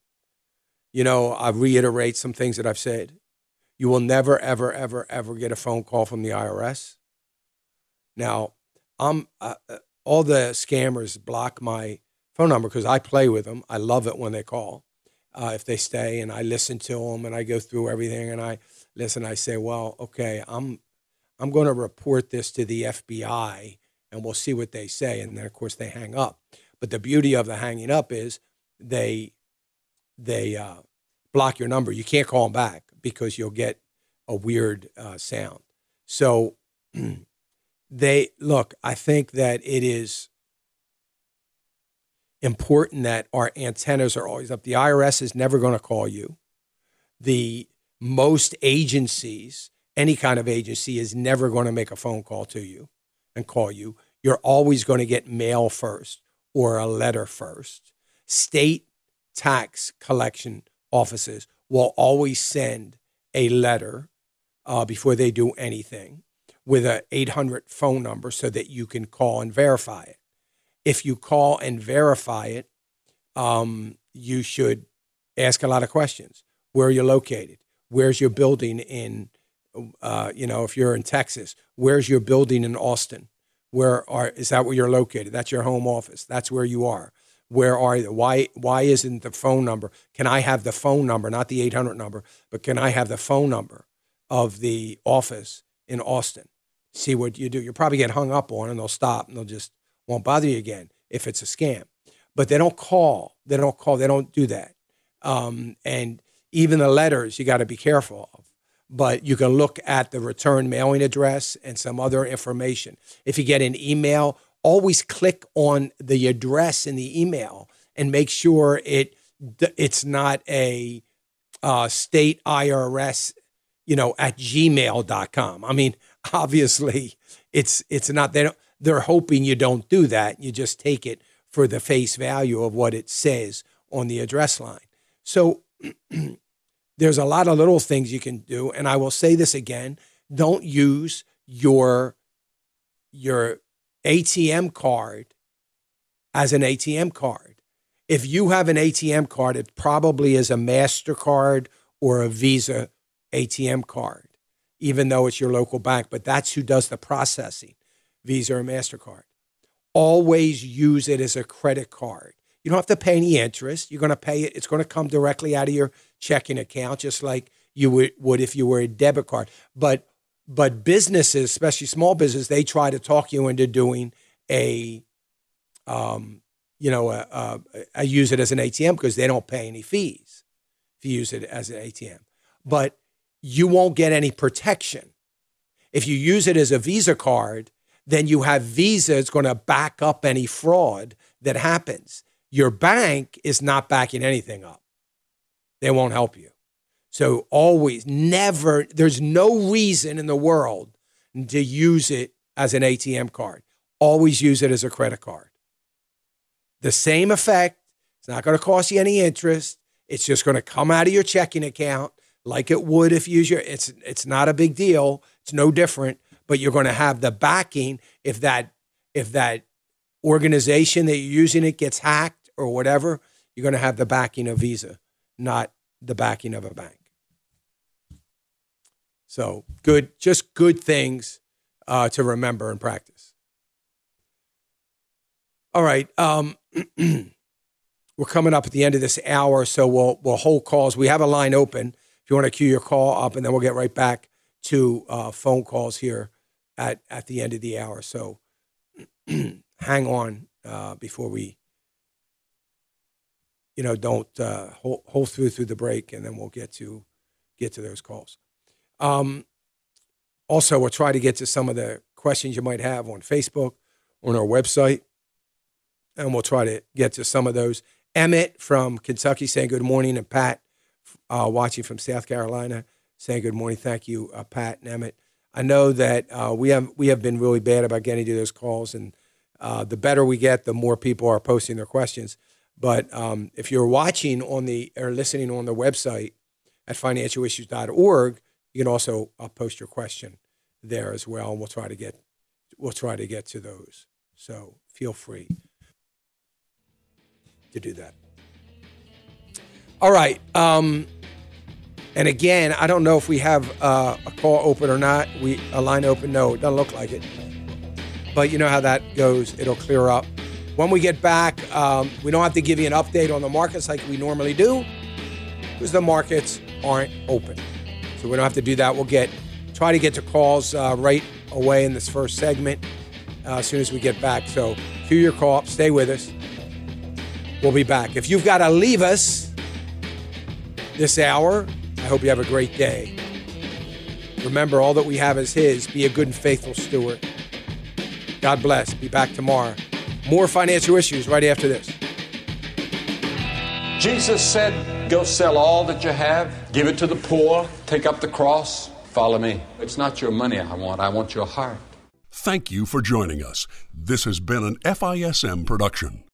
You know, I reiterate some things that I've said. You will never, ever, ever, ever get a phone call from the IRS. Now, I'm uh, uh, all the scammers block my phone number because I play with them. I love it when they call. Uh, if they stay and I listen to them and I go through everything and I listen, I say, well, okay, I'm I'm going to report this to the FBI and we'll see what they say. And then of course they hang up. But the beauty of the hanging up is they they uh, block your number. You can't call them back because you'll get a weird uh, sound. So they look. I think that it is important that our antennas are always up. The IRS is never going to call you. The most agencies, any kind of agency, is never going to make a phone call to you and call you. you're always going to get mail first or a letter first. State tax collection offices will always send a letter uh, before they do anything with a 800 phone number so that you can call and verify it. If you call and verify it, um, you should ask a lot of questions. Where are you located? Where's your building in, uh, you know, if you're in Texas, where's your building in Austin? Where are, is that where you're located? That's your home office. That's where you are. Where are you? Why, why isn't the phone number? Can I have the phone number, not the 800 number, but can I have the phone number of the office in Austin? See what you do. You'll probably get hung up on and they'll stop and they'll just won't bother you again if it's a scam. But they don't call. They don't call. They don't do that. Um, and even the letters, you got to be careful. But you can look at the return mailing address and some other information. If you get an email, always click on the address in the email and make sure it it's not a uh, state IRS, you know, at gmail.com. I mean, obviously it's it's not they they're hoping you don't do that. You just take it for the face value of what it says on the address line. So there's a lot of little things you can do. And I will say this again don't use your, your ATM card as an ATM card. If you have an ATM card, it probably is a MasterCard or a Visa ATM card, even though it's your local bank, but that's who does the processing Visa or MasterCard. Always use it as a credit card. You don't have to pay any interest. You're going to pay it. It's going to come directly out of your checking account, just like you would, would if you were a debit card. But but businesses, especially small business, they try to talk you into doing a, um, you know, a, a, a use it as an ATM because they don't pay any fees if you use it as an ATM. But you won't get any protection if you use it as a Visa card. Then you have Visa. It's going to back up any fraud that happens your bank is not backing anything up. They won't help you. So always, never, there's no reason in the world to use it as an ATM card. Always use it as a credit card. The same effect. It's not going to cost you any interest. It's just going to come out of your checking account like it would if you use your. It's it's not a big deal. It's no different. But you're going to have the backing if that if that organization that you're using it gets hacked or whatever, you're going to have the backing of Visa, not the backing of a bank. So good, just good things uh, to remember and practice. All right, um, we're coming up at the end of this hour, so we'll we'll hold calls. We have a line open if you want to queue your call up, and then we'll get right back to uh, phone calls here at at the end of the hour. So hang on uh, before we you know, don't uh, hold, hold, through through the break, and then we'll get to get to those calls. Um, also, we'll try to get to some of the questions you might have on Facebook, on our website, and we'll try to get to some of those. Emmett from Kentucky saying good morning, and Pat uh, watching from South Carolina saying good morning. Thank you, uh, Pat and Emmett. I know that uh, we have we have been really bad about getting to those calls, and uh, the better we get, the more people are posting their questions. But um, if you're watching on the or listening on the website at financialissues.org, you can also uh, post your question there as well, and we'll try to get we'll try to get to those. So feel free to do that. All right. Um, and again, I don't know if we have uh, a call open or not. We a line open? No, it doesn't look like it. But you know how that goes. It'll clear up. When we get back, um, we don't have to give you an update on the markets like we normally do because the markets aren't open. So we don't have to do that. We'll get try to get to calls uh, right away in this first segment uh, as soon as we get back. So cue your call. Stay with us. We'll be back. If you've got to leave us this hour, I hope you have a great day. Remember, all that we have is His. Be a good and faithful steward. God bless. Be back tomorrow. More financial issues right after this. Jesus said, Go sell all that you have, give it to the poor, take up the cross, follow me. It's not your money I want, I want your heart. Thank you for joining us. This has been an FISM production.